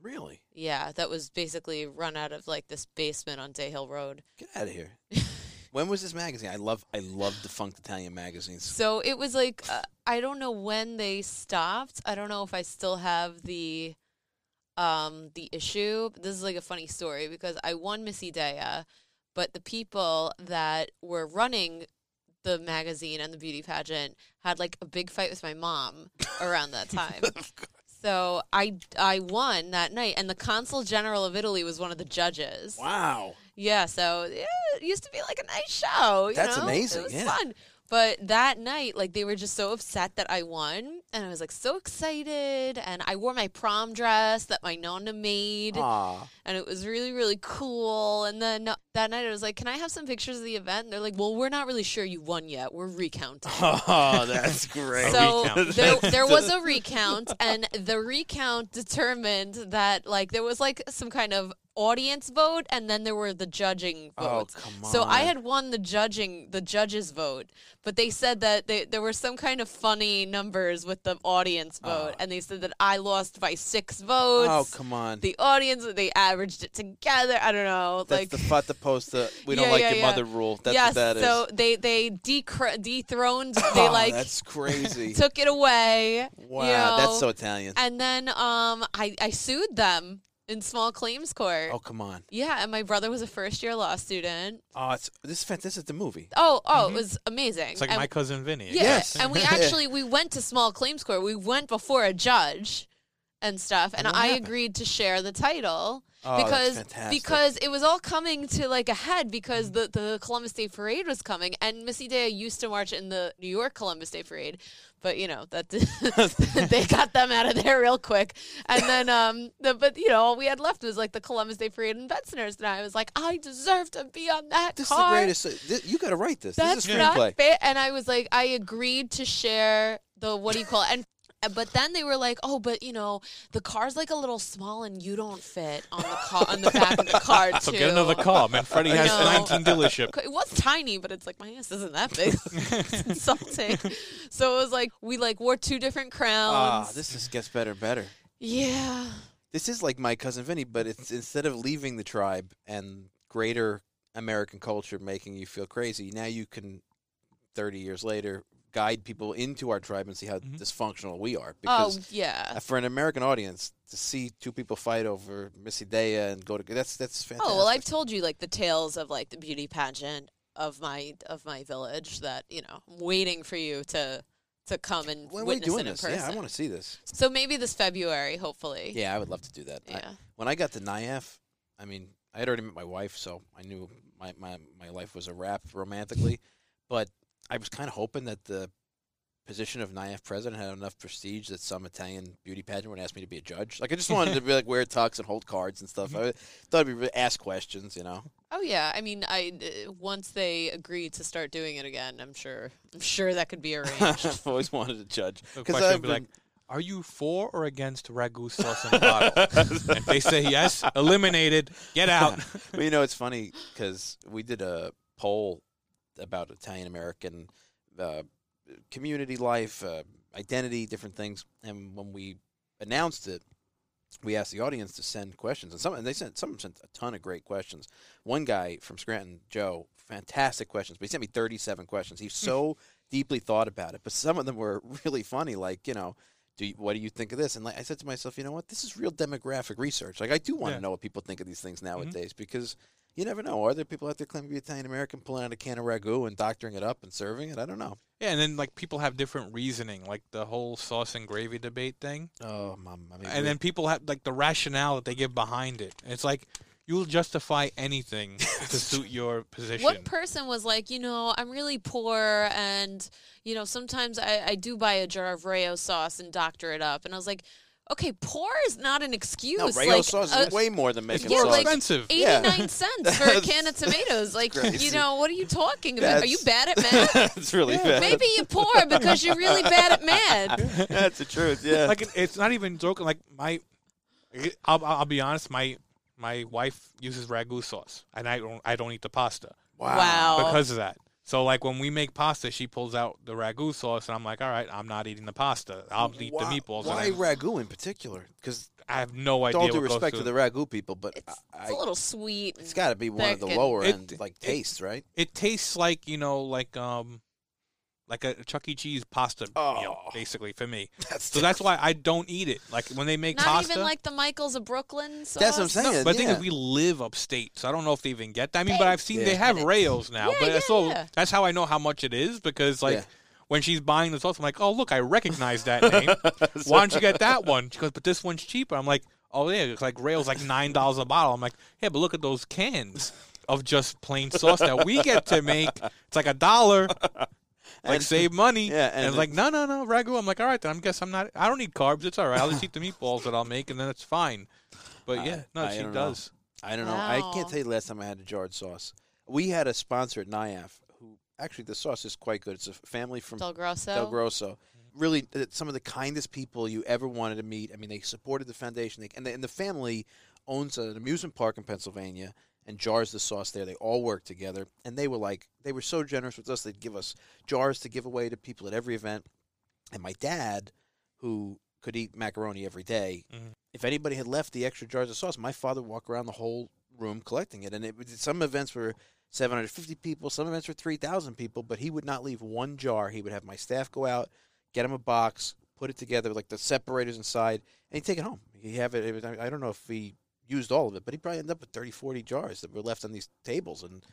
Really? Yeah, that was basically run out of like this basement on Day Hill Road. Get out of here. <laughs> when was this magazine? I love I love defunct Italian magazines. So it was like uh, I don't know when they stopped. I don't know if I still have the um the issue. This is like a funny story because I won Miss Idea, but the people that were running the magazine and the beauty pageant had like a big fight with my mom around that time. <laughs> So I I won that night, and the consul general of Italy was one of the judges. Wow. Yeah, so yeah, it used to be like a nice show. You That's know? amazing, It was yeah. fun. But that night, like they were just so upset that I won, and I was like so excited, and I wore my prom dress that my nonna made, Aw. and it was really really cool. And then uh, that night, I was like, "Can I have some pictures of the event?" And they're like, "Well, we're not really sure you won yet. We're recounting." <laughs> Oh, <laughs> that's great. So there, there was a <laughs> recount, and the recount determined that like there was like some kind of audience vote, and then there were the judging votes. Oh, come So I had won the judging, the judges vote, but they said that they, there were some kind of funny numbers with the audience vote, Oh. and they said that I lost by six votes. oh, come on. The audience, they averaged it together. I don't know, That's like the fut the post the <laughs> we don't Yeah, like yeah, your yeah. mother rule. That's yes. what that is. so they they decr- dethroned. <laughs> They oh, like that's crazy. <laughs> took it away. wow, you know, that's so Italian. And then um, I I sued them in small claims court. Oh, come on. Yeah, and my brother was a first year law student. Oh, it's this is fan- this is the movie. Oh, oh, it mm-hmm. was amazing. It's like and, my cousin Vinny. yeah, Yes. and we <laughs> actually we went to small claims court. We went before a judge and stuff, and what I happened? agreed to share the title. Oh, because because it was all coming to like a head because mm-hmm. the, the Columbus Day Parade was coming and Miss Idea used to march in the New York Columbus Day Parade, but you know that <laughs> <laughs> they got them out of there real quick. And then um, the, but you know all we had left was like the Columbus Day Parade in Bensonhurst, and I was like, I deserve to be on that This is the greatest. This, you got to write this. That's this is a not screenplay. fair. And I was like, I agreed to share the what do you call it? And but then they were like, "Oh, but you know, the car's like a little small, and you don't fit on the car on the back of the car <laughs> too." So get another car. Manfredi <laughs> has know. 19 dealership. It was tiny, but it's like my ass isn't that big. <laughs> it's insulting. So it was like we like wore two different crowns. Ah, crowns. this just gets better and better. yeah. This is like my cousin Vinny, but it's instead of leaving the tribe and greater American culture making you feel crazy, now you can, thirty years later, guide people into our tribe and see how Mhm. dysfunctional we are. Oh Because yeah. uh, for an American audience to see two people fight over Miss Idea and go to that's that's fantastic. Oh well, I've told you like the tales of like the beauty pageant of my of my village that you know I'm waiting for you to to come and when are we witness doing it in this? person. Yeah, I want to see this. So maybe this February, hopefully. Yeah, I would love to do that. I- Yeah. when I got to NIAF, I mean, I had already met my wife, so I knew my, my, my life was a wrap romantically. But I was kind of hoping that the position of NIAF president had enough prestige that some Italian beauty pageant would ask me to be a judge. Like I just wanted to be like wear <laughs> tux and hold cards and stuff. I thought it'd be really ask questions, you know. Oh yeah, I mean, I uh, once they agree to start doing it again, I'm sure, I'm sure that could be arranged. <laughs> I've always wanted to judge The because question I've would be been, like, "Are you for or against ragu sauce in a bottle?" and if they say yes, <laughs> eliminated. Get out. but you know, it's funny because we did a poll about Italian American uh, community life, uh, identity, different things, and when we announced it, we asked the audience to send questions, and some and they sent some sent a ton of great questions. One guy from Scranton, Joe, fantastic questions, but he sent me thirty-seven questions. He so <laughs> deeply thought about it, but some of them were <laughs> really funny, like you know. Do you, what do you think of this? And like I said to myself, you know what? This is real demographic research. Like I do want to Yeah. know what people think of these things nowadays because you never know. Are there people out there claiming to be Italian American, pulling out a can of ragu and doctoring it up and serving it? I don't know. Yeah, and then like people have different reasoning, like the whole sauce and gravy debate thing, Oh, mom. I mean, and then people have like the rationale that they give behind it. It's like you'll justify anything <laughs> to suit your position. What person was like, you know, I'm really poor and, you know, sometimes I, I do buy a jar of Rao sauce and doctor it up. And I was like, okay, poor is not an excuse. no, Rao like, sauce uh, is way more than making yeah, more sauce. like expensive. 89 Yeah. <laughs> cents for a can of tomatoes. Like, crazy. you know, what are you talking about? Are you bad at <laughs> math? That's really bad. Maybe you're poor because you're really bad at math. <laughs> That's the truth. Yeah. like it's not even joking. Like my, I'll, I'll be honest. My my wife uses ragu sauce, and I don't I don't eat the pasta Wow. because of that. So like when we make pasta, she pulls out the ragu sauce, and I'm like, all right, I'm not eating the pasta. I'll eat why, the meatballs. Why and ragu in particular? Because I, I have no idea. all due what goes respect to the ragu people, but It's, I, it's a little sweet. it's got to be one of the thick and- lower It- end like it- tastes, right? it tastes like you know like um like a Chuck E. Cheese pasta meal, Oh. basically for me. <laughs> That's So that's why I don't eat it. Like when they make Not pasta. even like the Michaels of Brooklyn sauce. That's what I'm saying. No, but the thing yeah. is, we live upstate, so I don't know if they even get that. I mean, They- but I've seen Yeah. they have Get it. Rao's now, Yeah, but yeah, so yeah. that's how I know how much it is because like Yeah. when she's buying the sauce, I'm like, oh look, I recognize that name. <laughs> Why don't you get that one? She goes, but this one's cheaper. I'm like, oh yeah, it's like Rao's like nine dollars a bottle. I'm like, yeah, but look at those cans of just plain sauce that we get to make. It's like a dollar. Like And- save money, Yeah, and, and like no, no, no, ragu. I'm like, all right, then I guess I'm not. I don't need carbs. It's all right. I'll just eat the meatballs that I'll make, and then it's fine. But yeah, no, I she don't know. does. I don't know. I can't tell you the last time I had a jarred sauce. We had a sponsor at NIAF who actually the sauce is quite good. It's a family from Del Grosso. Del Grosso. Really, uh, some of the kindest people you ever wanted to meet. I mean, they supported the foundation, they, and, the, and the family owns an amusement park in Pennsylvania and jars the sauce there. They all work together, and they were like, they were so generous with us. They'd give us jars to give away to people at every event. And my dad, who could eat macaroni every day, mm-hmm. if anybody had left the extra jars of sauce, my father would walk around the whole room collecting it. And it some events were 750 people, some events were 3,000 people, but he would not leave one jar. He would have my staff go out, get him a box, put it together, like the separators inside, and he'd take it home. He have it. I don't know if he used all of it, but he probably ended up with 30, 40 jars that were left on these tables, and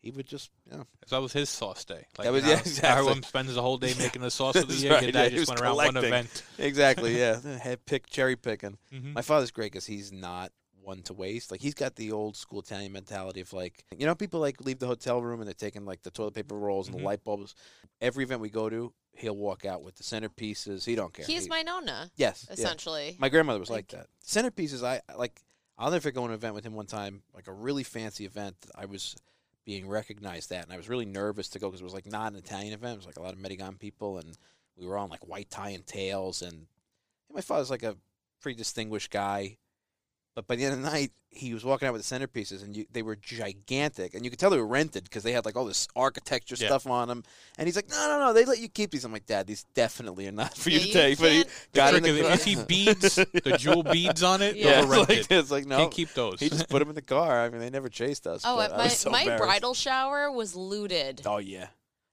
he would just, you know, So that was his sauce day. Like, That was- you yeah, know, exactly. Everyone spends the whole day making the sauce of the <laughs> That's year. right, Your yeah, dad he just was went around one event. exactly, yeah, <laughs> Had pick cherry picking. Mhm. My father's great because he's not one to waste. Like he's got the old school Italian mentality of like, you know, people like leave the hotel room and they're taking like the toilet paper rolls and Mhm. the light bulbs. Every event we go to, he'll walk out with the centerpieces. He don't care. He's He- my nonna, yes, yeah. essentially. My grandmother was like, Like- that. Centerpieces, I like. I'll never to an event with him one time, like a really fancy event. I was being recognized at, and I was really nervous to go because it was like not an Italian event. It was like a lot of Medigan people, and we were on like white tie and tails. And, and my father's like a pretty distinguished guy, but by the end of the night, he was walking out with the centerpieces, and you, they were gigantic, and you could tell they were rented because they had like all this architecture Yeah. stuff on them. And he's like, "No, no, no, they let you keep these." I'm like, "Dad, these definitely are not for Yeah, you to you take." But he got in the car. if you see beads, the jewel beads on it, Yeah. those are it's like, it's like no, Can't keep those. he just put them in the car. I mean, they never chased us. oh, but my so my bridal shower was looted. Oh yeah,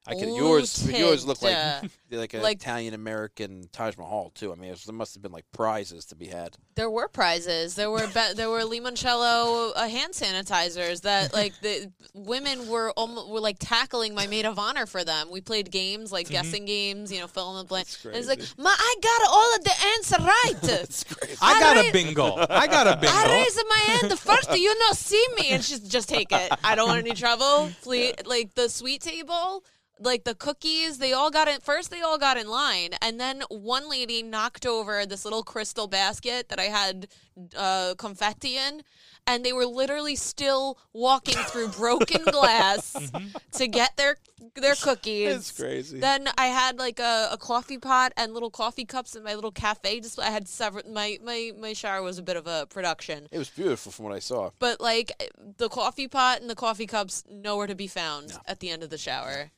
I could. Yours, yours looked like <laughs> like an Like- Italian American Taj Mahal too. I mean, it was, there must have been like prizes to be had. There were prizes. There were be- there were limoncello uh, hand sanitizers that <laughs> like the women were almost, were like tackling my maid of honor for them. We played games like guessing games, you know, fill in the blank. And it's like. Ma, I got all of the answer right. <laughs> That's crazy. I got I a raised- bingo. I got a bingo. I raised my hand the first. You not see me, and she's just take it. I don't want any trouble. Please, like the sweet table. Like the cookies, they all got in first. They all got in line, and then one lady knocked over this little crystal basket that I had uh, confetti in, and they were literally still walking through broken <laughs> glass to get their their <laughs> cookies. That's crazy. Then I had like a, a coffee pot and little coffee cups in my little cafe display. I had several. My my my shower was a bit of a production. It was beautiful from what I saw. But like the coffee pot and the coffee cups, nowhere to be found at the end of the shower.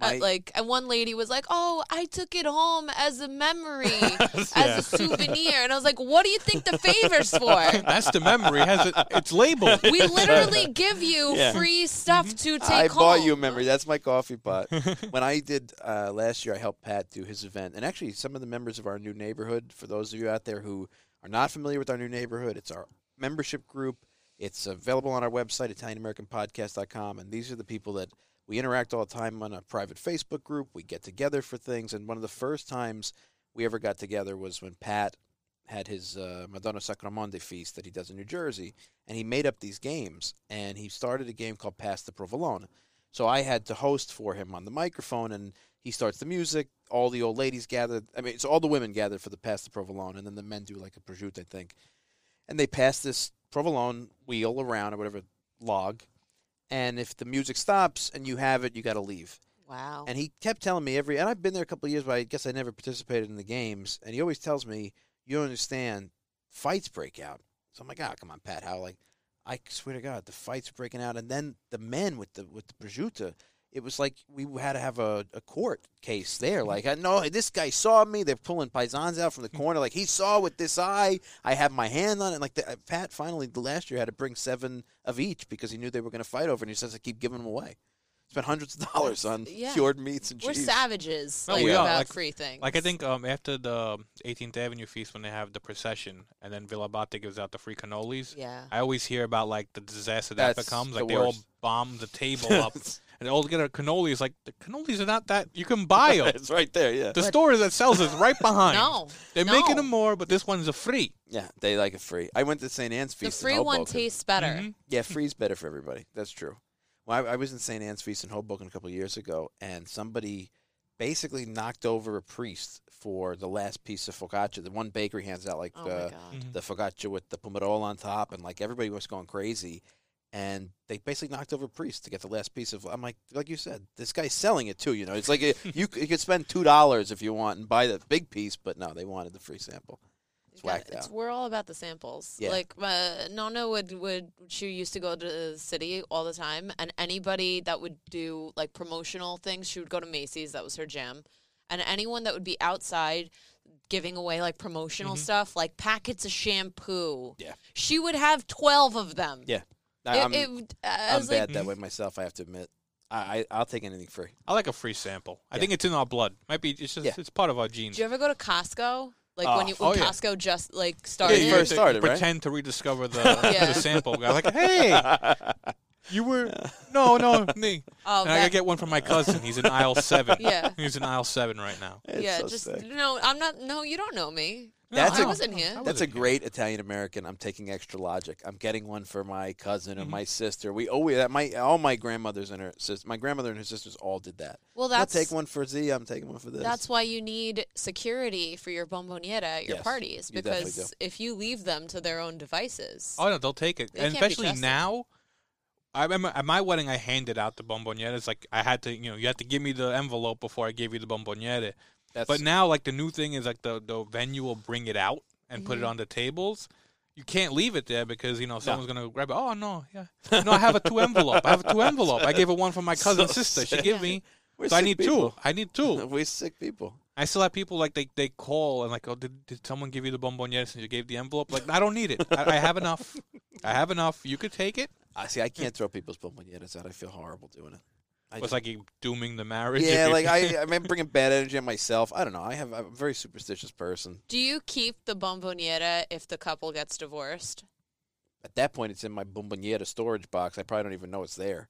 Uh, My- like, and one lady was like, "Oh, I took it home as a memory, <laughs> as a souvenir," and I was like, "What do you think the favors for?" <laughs> That's the memory. Has it. It's labeled. We literally give you <laughs> Yeah. free stuff to take I home. bought you a memory. That's my coffee pot. when I did uh, last year, I helped Pat do his event, and actually, some of the members of our new neighborhood. For those of you out there who are not familiar with our new neighborhood, it's our membership group. It's available on our website, ItalianAmericanPodcast.com, and these are the people that we interact all the time on a private Facebook group. We get together for things, and one of the first times we ever got together was when Pat had his uh, Madonna Sacramonte feast that he does in New Jersey, and he made up these games, and he started a game called Pass the Provolone. So I had to host for him on the microphone, and he starts the music. All the old ladies gathered. I mean, so all the women gathered for the Pass the Provolone, and then the men do like a prosciutto, I think. And they pass this provolone wheel around or whatever log, and if the music stops and you have it, you got to leave. Wow. And he kept telling me every, and I've been there a couple of years, but I guess I never participated in the games. And he always tells me, "You don't understand, fights break out." So I'm like, "Ah, come on, Pat, how like." I swear to God, the fights breaking out, and then the men with the with the prosciutto, it was like we had to have a, a court case there. Like, I know this guy saw me. They're pulling paisans out from the corner. Like he saw with this eye. I have my hand on it. Like the, uh, Pat finally the last year had to bring seven of each because he knew they were going to fight over, and he says I keep giving them away. Spent hundreds of dollars on yeah. cured meats and We're savages No, like, we are. about Like- free things. Like I think um, after the 18th Avenue feast, when they have the procession, and then Villabate gives out the free cannolis. Yeah. I always hear about like the disaster that That's becomes. the Like they all bomb the table up, <laughs> and all get a cannoli. It's like the cannolis are not that you can buy <laughs> them. it's right there. Yeah, the store that sells is right behind. No, they're no. making them more, but this one's a free. yeah, they like it free. I went to St. Anne's feast. the free in one tastes better. Mhm. Yeah, free's better for everybody. That's true. Well, I, I was in St. Anne's Feast in Hoboken a couple of years ago, and somebody basically knocked over a priest for the last piece of focaccia. The one bakery hands out like Oh my uh, the focaccia with the pomerol on top, and like everybody was going crazy. And they basically knocked over a priest to get the last piece of. I'm like, like you said, this guy's selling it too. You know, it's like a, you, you could spend two dollars if you want and buy the big piece, but no, they wanted the free sample. It's Yeah, whacked it's- out. We're all about the samples. Yeah. Like uh, Nonna would would she used to go to the city all the time, and anybody that would do like promotional things, she would go to Macy's. That was her jam, and anyone that would be outside giving away like promotional stuff, like packets of shampoo. Yeah. she would have twelve of them. Yeah, I, It- I'm, it- uh, I I'm was like, bad that way mm. myself. I have to admit. I, I I'll take anything free. I like a free sample. I Yeah. think it's in our blood. Might be. It's just. Yeah. It's part of our genes. Do you ever go to Costco? Like ah, Oh, when you when oh, yeah. Costco just like started. you you first to started, right? pretend to rediscover the, <laughs> Yeah. the sample. I was like, hey, <laughs> you were <laughs> no, no, me. <laughs> Oh, and I gotta get one from my cousin. He's in aisle seven. <laughs> Yeah. he's in aisle seven right now. It's yeah, so just sick. no. I'm not. No, you don't know me. That's I a- wasn't here. That's a great Italian American. I'm taking extra logic. I'm getting one for my cousin Mm-hmm. and my sister. We oh we that my all my grandmothers and her sis, my grandmother and her sisters all did that. Well, I'll that's take one for Z. I'm taking one for this. That's why you need security for your bomboniera at your Yes, parties you definitely because do. if you leave them to their own devices, Oh no, they'll take it, They and can't be especially trusted. now. I remember at my wedding, I handed out the bomboniere. It's like I had to, you know, you had to give me the envelope before I gave you the bomboniere. That's But now, like the new thing is like the the venue will bring it out and put it mm-hmm. on the tables. You can't leave it there because you know someone's gonna grab it. Oh no, yeah, no, I have a two envelope. I have a two envelope. I gave her one for my <laughs> cousin's So sister. She gave me. We're so I need people. two. I need two. <laughs> We're sick people. I still have people like they, they call and like, oh, did, did someone give you the bomboniere since you gave the envelope? Like, I don't need it. I, I have enough. I have enough. You could take it. I see. I can't throw people's bombonieras out. I feel horrible doing it. I It's just- like you're dooming the marriage. yeah, <laughs> like I, I'm bringing bad energy on myself. I don't know. I have. I'm a very superstitious person. do you keep the bomboniera if the couple gets divorced? At that point, it's in my bomboniera storage box. I probably don't even know it's there.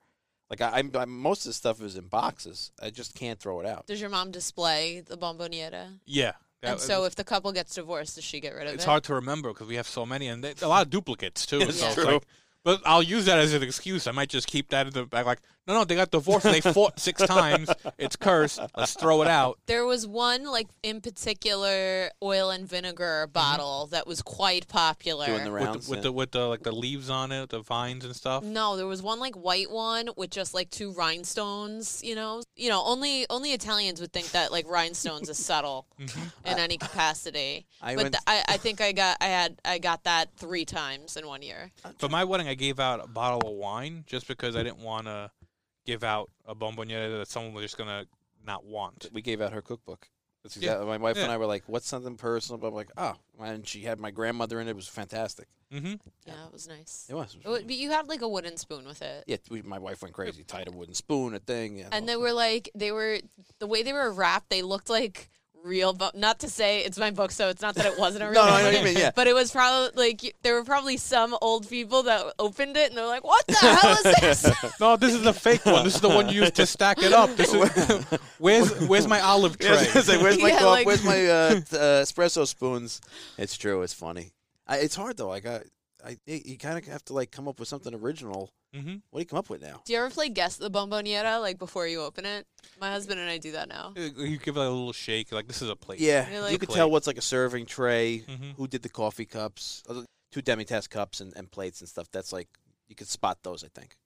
Like I, I'm, I'm, most of the stuff is in boxes. I just can't throw it out. Does your mom display the bomboniera? yeah. That- and so if the couple gets divorced, does she get rid of it? it's it? hard to remember because we have so many and they, a lot of duplicates too. <laughs> It's so it's true. like, but I'll use that as an excuse. I might just keep that in the back. Like, No, no, they got divorced. They fought six <laughs> times. It's cursed. Let's throw it out. There was one like in particular oil and vinegar mm-hmm. bottle that was quite popular. Doing the With rounds. the, with yeah. the with the like the leaves on it, the vines and stuff. No, there was one like white one with just like two rhinestones. You know, you know, only only Italians would think that like rhinestones is <laughs> subtle mm-hmm. in any capacity. I but went- th- I, I think I got I had I got that three times in one year. For my wedding, I gave out a bottle of wine just because I didn't want to give out a bomboniera that someone was just gonna not want. we gave out her cookbook. That's Yeah. my wife and I were like, "What's something personal?" But I'm like, "Oh," and she had my grandmother in it. It was fantastic. Mm-hmm. Yeah, it was nice. It was. It wa- But you had like a wooden spoon with it. yeah, we, my wife went crazy. Tied a wooden spoon, a thing. Yeah, And they were like, they were the way they were wrapped. They looked like real. Bu- not to say it's my book, so it's not that it wasn't a <laughs> real. No, no, I know what you book, mean, yeah. But it was probably like there were probably some old people that opened it and they're like, "What the hell is this?" <laughs> No, this is the fake one. This is the one you used to stack it up. This is <laughs> where's where's my olive Yeah, tray? gonna say, where's my Yeah, coffee? like- where's my uh, t- uh, espresso spoons? It's true. It's funny. I, it's hard though. Like I, I, you kind of have to like come up with something original. hmm What do you come up with now? Do you ever play guess the bomboniera like before you open it? My husband and I do that now. You give it a little shake, like this is a plate. Yeah, You're you like- could tell what's like a serving tray. Mhm. Who did the coffee cups? Uh, Two demi-tasse cups and, and plates and stuff. That's like you could spot those. I think.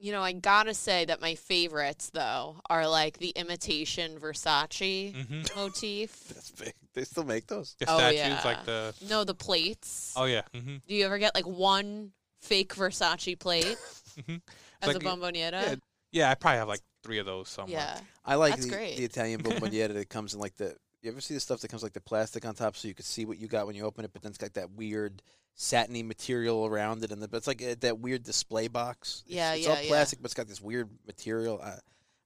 You know, I gotta say that my favorites though are like the imitation Versace hmm <laughs> motif. That's big. They still make those. The Oh, statues, yeah. like the No, the plates. oh yeah. hmm Do you ever get like one fake Versace plate <laughs> Mhm. as like- a bomboniera? yeah, Yeah, I probably have like three of those somewhere. Yeah. I like That's the, great. the Italian <laughs> bomboniera that comes in like the. You ever see the stuff that comes like the plastic on top, so you can see what you got when you open it, but then it's got that weird satiny material around it, and the, but it's like uh, that weird display box. It's- Yeah, it's, yeah, all yeah. plastic, but it's got this weird material. I,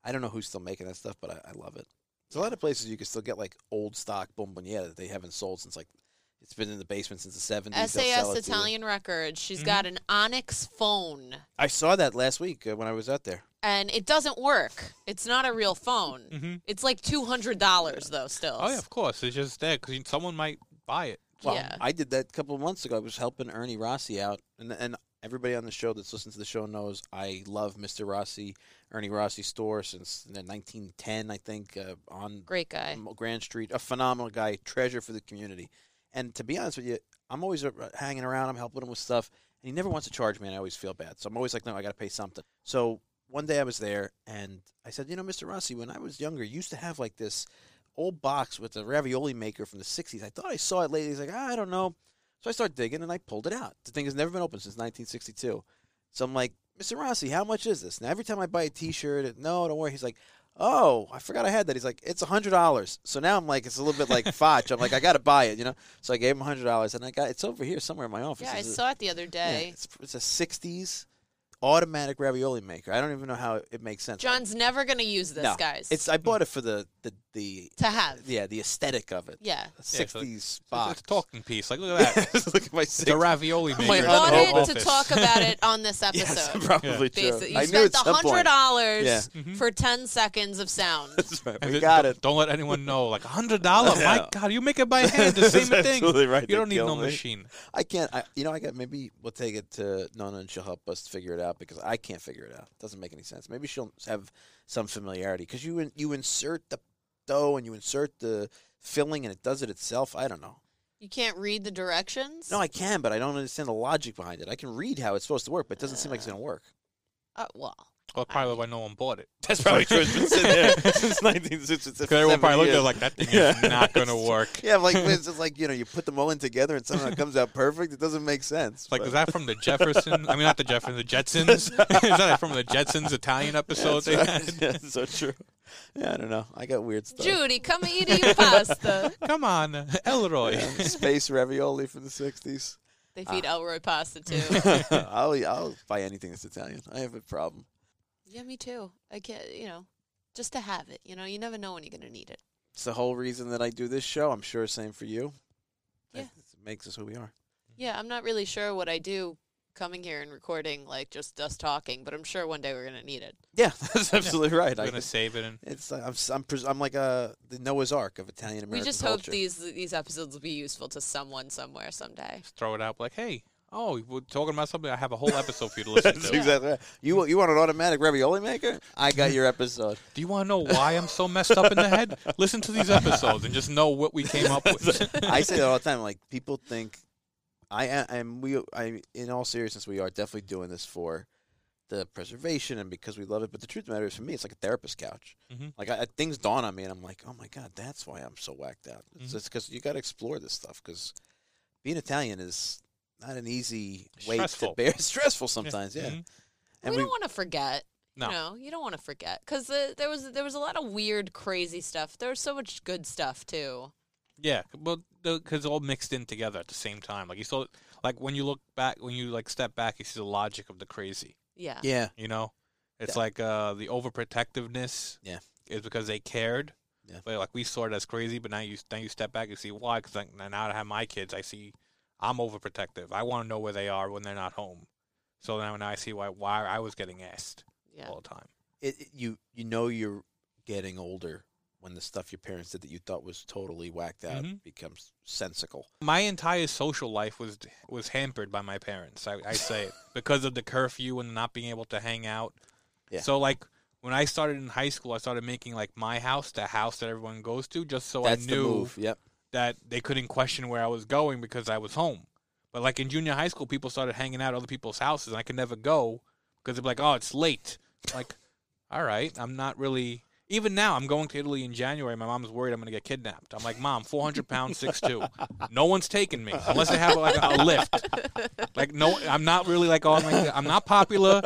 I don't know who's still making that stuff, but I, I love it. There's a lot of places you can still get like old stock bomboniera that they haven't sold since like it's been in the basement since the 70s. They'll SAS it. Italian Records. She's Mhm. got an Onyx phone, I saw that last week uh, when I was out there. and it doesn't work. It's not a real phone. hmm It's like two hundred dollars though. Still. Oh yeah, of course. It's just there because someone might buy it. Well, Yeah. I did that a couple of months ago. I was helping Ernie Rossi out, and and everybody on the show that's listened to the show knows I love Mr. Rossi, Ernie Rossi store since 1910, I think, uh, on Great guy. Grand Street. A phenomenal guy, treasure for the community. And to be honest with you, I'm always uh, hanging around. I'm helping him with stuff, and he never wants to charge me, and I always feel bad. So I'm always like, no, I got to pay something. So one day I was there, and I said, you know, Mr. Rossi, when I was younger, you used to have like this old box with a ravioli maker from the 60s. I thought I saw it lately. He's like, ah, I don't know. So I started digging, and I pulled it out. The thing has never been open since 1962. So I'm like, Mr. Rossi, how much is this? Now, every time I buy a T-shirt, no, don't worry. He's like, oh, I forgot I had that. He's like, it's a hundred dollars. So now I'm like, it's a little bit like <laughs> Foch. I'm like, I got to buy it, you know. So I gave him a hundred dollars, and I got it's over here somewhere in my office. Yeah, I It's saw it the other yeah, day. it's, it's a '60s automatic ravioli maker. I don't even know how it makes sense. John's never gonna use this, no, guys. It's I bought it for the the the to have. yeah the aesthetic of it. Yeah. A so- '60s It's box. a talking piece. Like look at <laughs> that. Look at my It's a 60s. ravioli <laughs> maker. My in You the bought unholy it whole to talk about it on this <laughs> Yes, episode. probably true. Basically, you I spent at hundred dollars Yeah. Mhm. for ten seconds of sound. That's right. And We it- got don't- it. Don't let anyone know. Like a hundred dollars. Yeah. My God, you make it by hand. The same thing. absolutely right. You don't need no me. machine. I can't. I, you know, I got maybe we'll take it to Nonna and she'll help us figure it out because I can't figure it out. It doesn't make any sense. Maybe she'll have some familiarity because you in, you insert the and you insert the filling and it does it itself. I don't know. You can't read the directions. No, I can, but I don't understand the logic behind it. I can read how it's supposed to work, but it doesn't seem like it's going to work. Uh, well, Well, probably why no one bought it. <laughs> That's probably true. It's been sitting there <laughs> since 1960. Because everyone probably looked at it like that thing is not going to work. Yeah, like it's <laughs> just like you know, you put them all in together and somehow it comes out perfect. It doesn't make sense. Like, but- is that from the Jefferson? I mean, not the Jefferson, the Jetsons. is that from the Jetsons Italian episode they That's right. Yeah, so true. Yeah, I don't know. I got weird stuff. Judy, come eat your pasta. Come on, Elroy. Yeah, space ravioli from the '60s. They feed ah. Elroy pasta too. I'll I'll buy anything that's Italian. I have a problem. Yeah, me too. I can't, you know, just to have it. You know, you never know when you're gonna need it. It's the whole reason that I do this show. I'm sure same for you. Yeah. It makes us who we are. Yeah, I'm not really sure what I do coming here and recording, like just us talking, but I'm sure one day we're gonna need it. Yeah, <laughs> that's absolutely right. I'm going to save it and it's like- I'm s- I'm, pres- I'm like a the Noah's Ark of Italian American we just culture. hope these these episodes will be useful to someone somewhere someday. just throw it out like, hey, Oh, we're talking about something. I have a whole episode for you to <laughs> listen That's to. exactly right. You you want an automatic ravioli maker? I got your episode. Do you want to know why I'm so messed up in the head? <laughs> Listen to these episodes and just know what we came up with. <laughs> I say that all the time. Like people think I am, we. I in all seriousness, we are definitely doing this for the preservation and because we love it. But the truth of the matter is, for me, it's like a therapist couch. Mhm. Like I, things dawn on me, and I'm like, oh my god, that's why I'm so whacked out. It's Mhm. just because you got to explore this stuff. Because being Italian is not an easy weight Stressful. to bear. It's <laughs> stressful sometimes. Yeah. Mhm. And we, we, don't want to forget. No. You know, you don't want to forget because uh, there was there was a lot of weird, crazy stuff. There was so much good stuff too. Yeah, well, because it's all mixed in together at the same time. Like you saw, like when you look back, when you like step back, you see the logic of the crazy. Yeah. yeah. You know, it's Yeah. like uh, the overprotectiveness. Yeah. is because they cared. Yeah. But like we saw it as crazy, but now you now you step back and see why. Because like, now I have my kids, I see I'm overprotective. I want to know where they are when they're not home. So now, now I see why why I was getting asked Yeah. all the time. It, it- you you know you're getting older when the stuff your parents did that you thought was totally whacked out Mhm. becomes sensical. My entire social life was was hampered by my parents. I, I say it <laughs> because of the curfew and not being able to hang out. Yeah. So like when I started in high school, I started making like my house the house that everyone goes to, just so That's I the knew move. Yep. That they couldn't question where I was going because I was home. But like in junior high school, people started hanging out at other people's houses, and I could never go because they'd be like, "Oh, it's late." like, <laughs> all right, I'm not really. Even now, I'm going to Italy in January. My mom's worried I'm going to get kidnapped. I'm like, Mom, 400 pounds, 6'2". No one's taking me unless they have like a, <laughs> lift. Like, no, I'm not really like, oh, I'm, like, I'm not popular.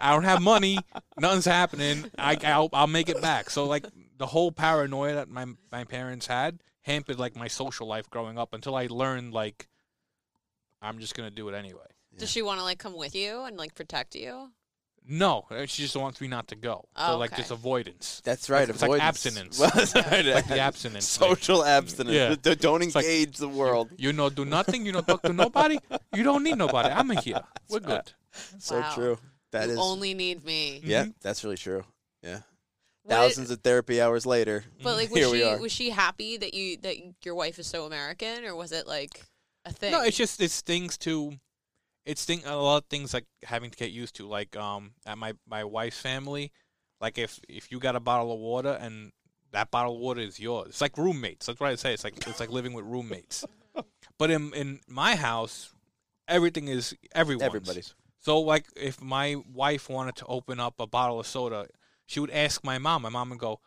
I don't have money. Nothing's happening. I, I'll, I'll make it back. So like the whole paranoia that my my parents had hampered like my social life growing up until I learned like I'm just gonna do it anyway. Does she want to like come with you and like protect you? No, uh, she just wants me not to go. Oh, so like okay. just avoidance. <laughs> That's right. It's like abstinence. Well, that's right. Like the abstinence. like, Social abstinence. Yeah. D- Don't It's like- engage the world. you know, do nothing. You don't talk to nobody. You don't need nobody. I'm here. <laughs> We're good. So Wow. true. That you is. only need me. Mm-hmm. Yeah, that's really true. Yeah. What- Thousands of therapy hours later. But like, <laughs> was Here we she are. was she happy that you that your wife is so American, or was it like a thing? No, it's just it's things to it's thing a lot of things like having to get used to. Like um at my my wife's family, like if if you got a bottle of water and that bottle of water is yours. It's like roommates. That's what I say. It's like it's like living with roommates. <laughs> But in in my house, everything is everyone's. Everybody's. So like if my wife wanted to open up a bottle of soda, she would ask my mom. My mom would go,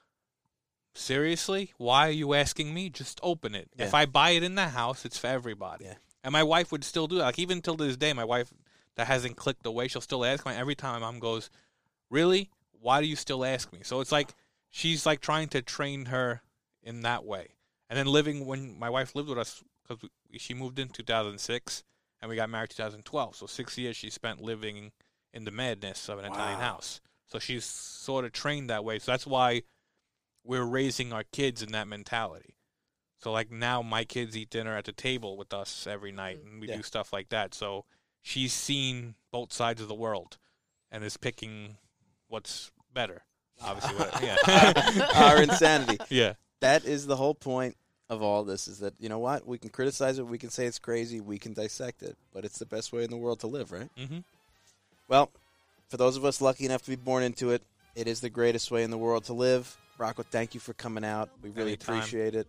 "Seriously? Why are you asking me? Just open it. If I buy it in the house, it's for everybody." Yeah. And my wife would still do that. Like even till this day, my wife that hasn't clicked away, she'll still ask me every time. My mom goes, "Really? Why do you still ask me?" So it's like she's like trying to train her in that way. And then living when my wife lived with us because she moved in 2006 and we got married 2012. So six years she spent living in the madness of an Italian house. So she's sort of trained that way. So that's why we're raising our kids in that mentality. So like now my kids eat dinner at the table with us every night and we Yeah. do stuff like that. So she's seen both sides of the world and is picking what's better. Obviously, what, <laughs> yeah. Our insanity. <laughs> yeah. That is the whole point of all this is that, you know what? We can criticize it. We can say it's crazy. We can dissect it. But it's the best way in the world to live, right? Mhm. Well, for those of us lucky enough to be born into it, it is the greatest way in the world to live. Rocco, thank you for coming out. We really Anytime. appreciate it.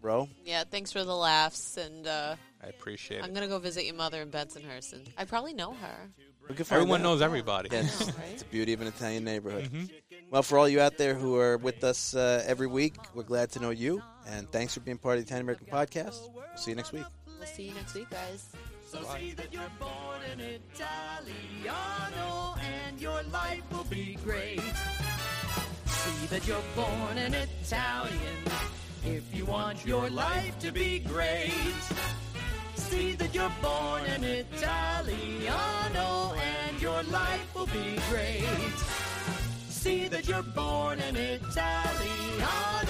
Bro, yeah. Thanks for the laughs, and uh, I appreciate it. I'm it. gonna go visit your mother in Bensonhurst, and I probably know her. we can find Everyone knows everybody. Yeah, it's, Right? it's the beauty of an Italian neighborhood. Mhm. Well, for all you out there who are with us uh, every week, we're glad to know you. And thanks for being part of the Italian American Podcast. We'll see you next week. We'll see you next week, guys. So see that you're born an Italiano and your life will be great. See that you're born an Italian if you want your life to be great. See that you're born an Italiano and your life will be great. See that you're born an Italiano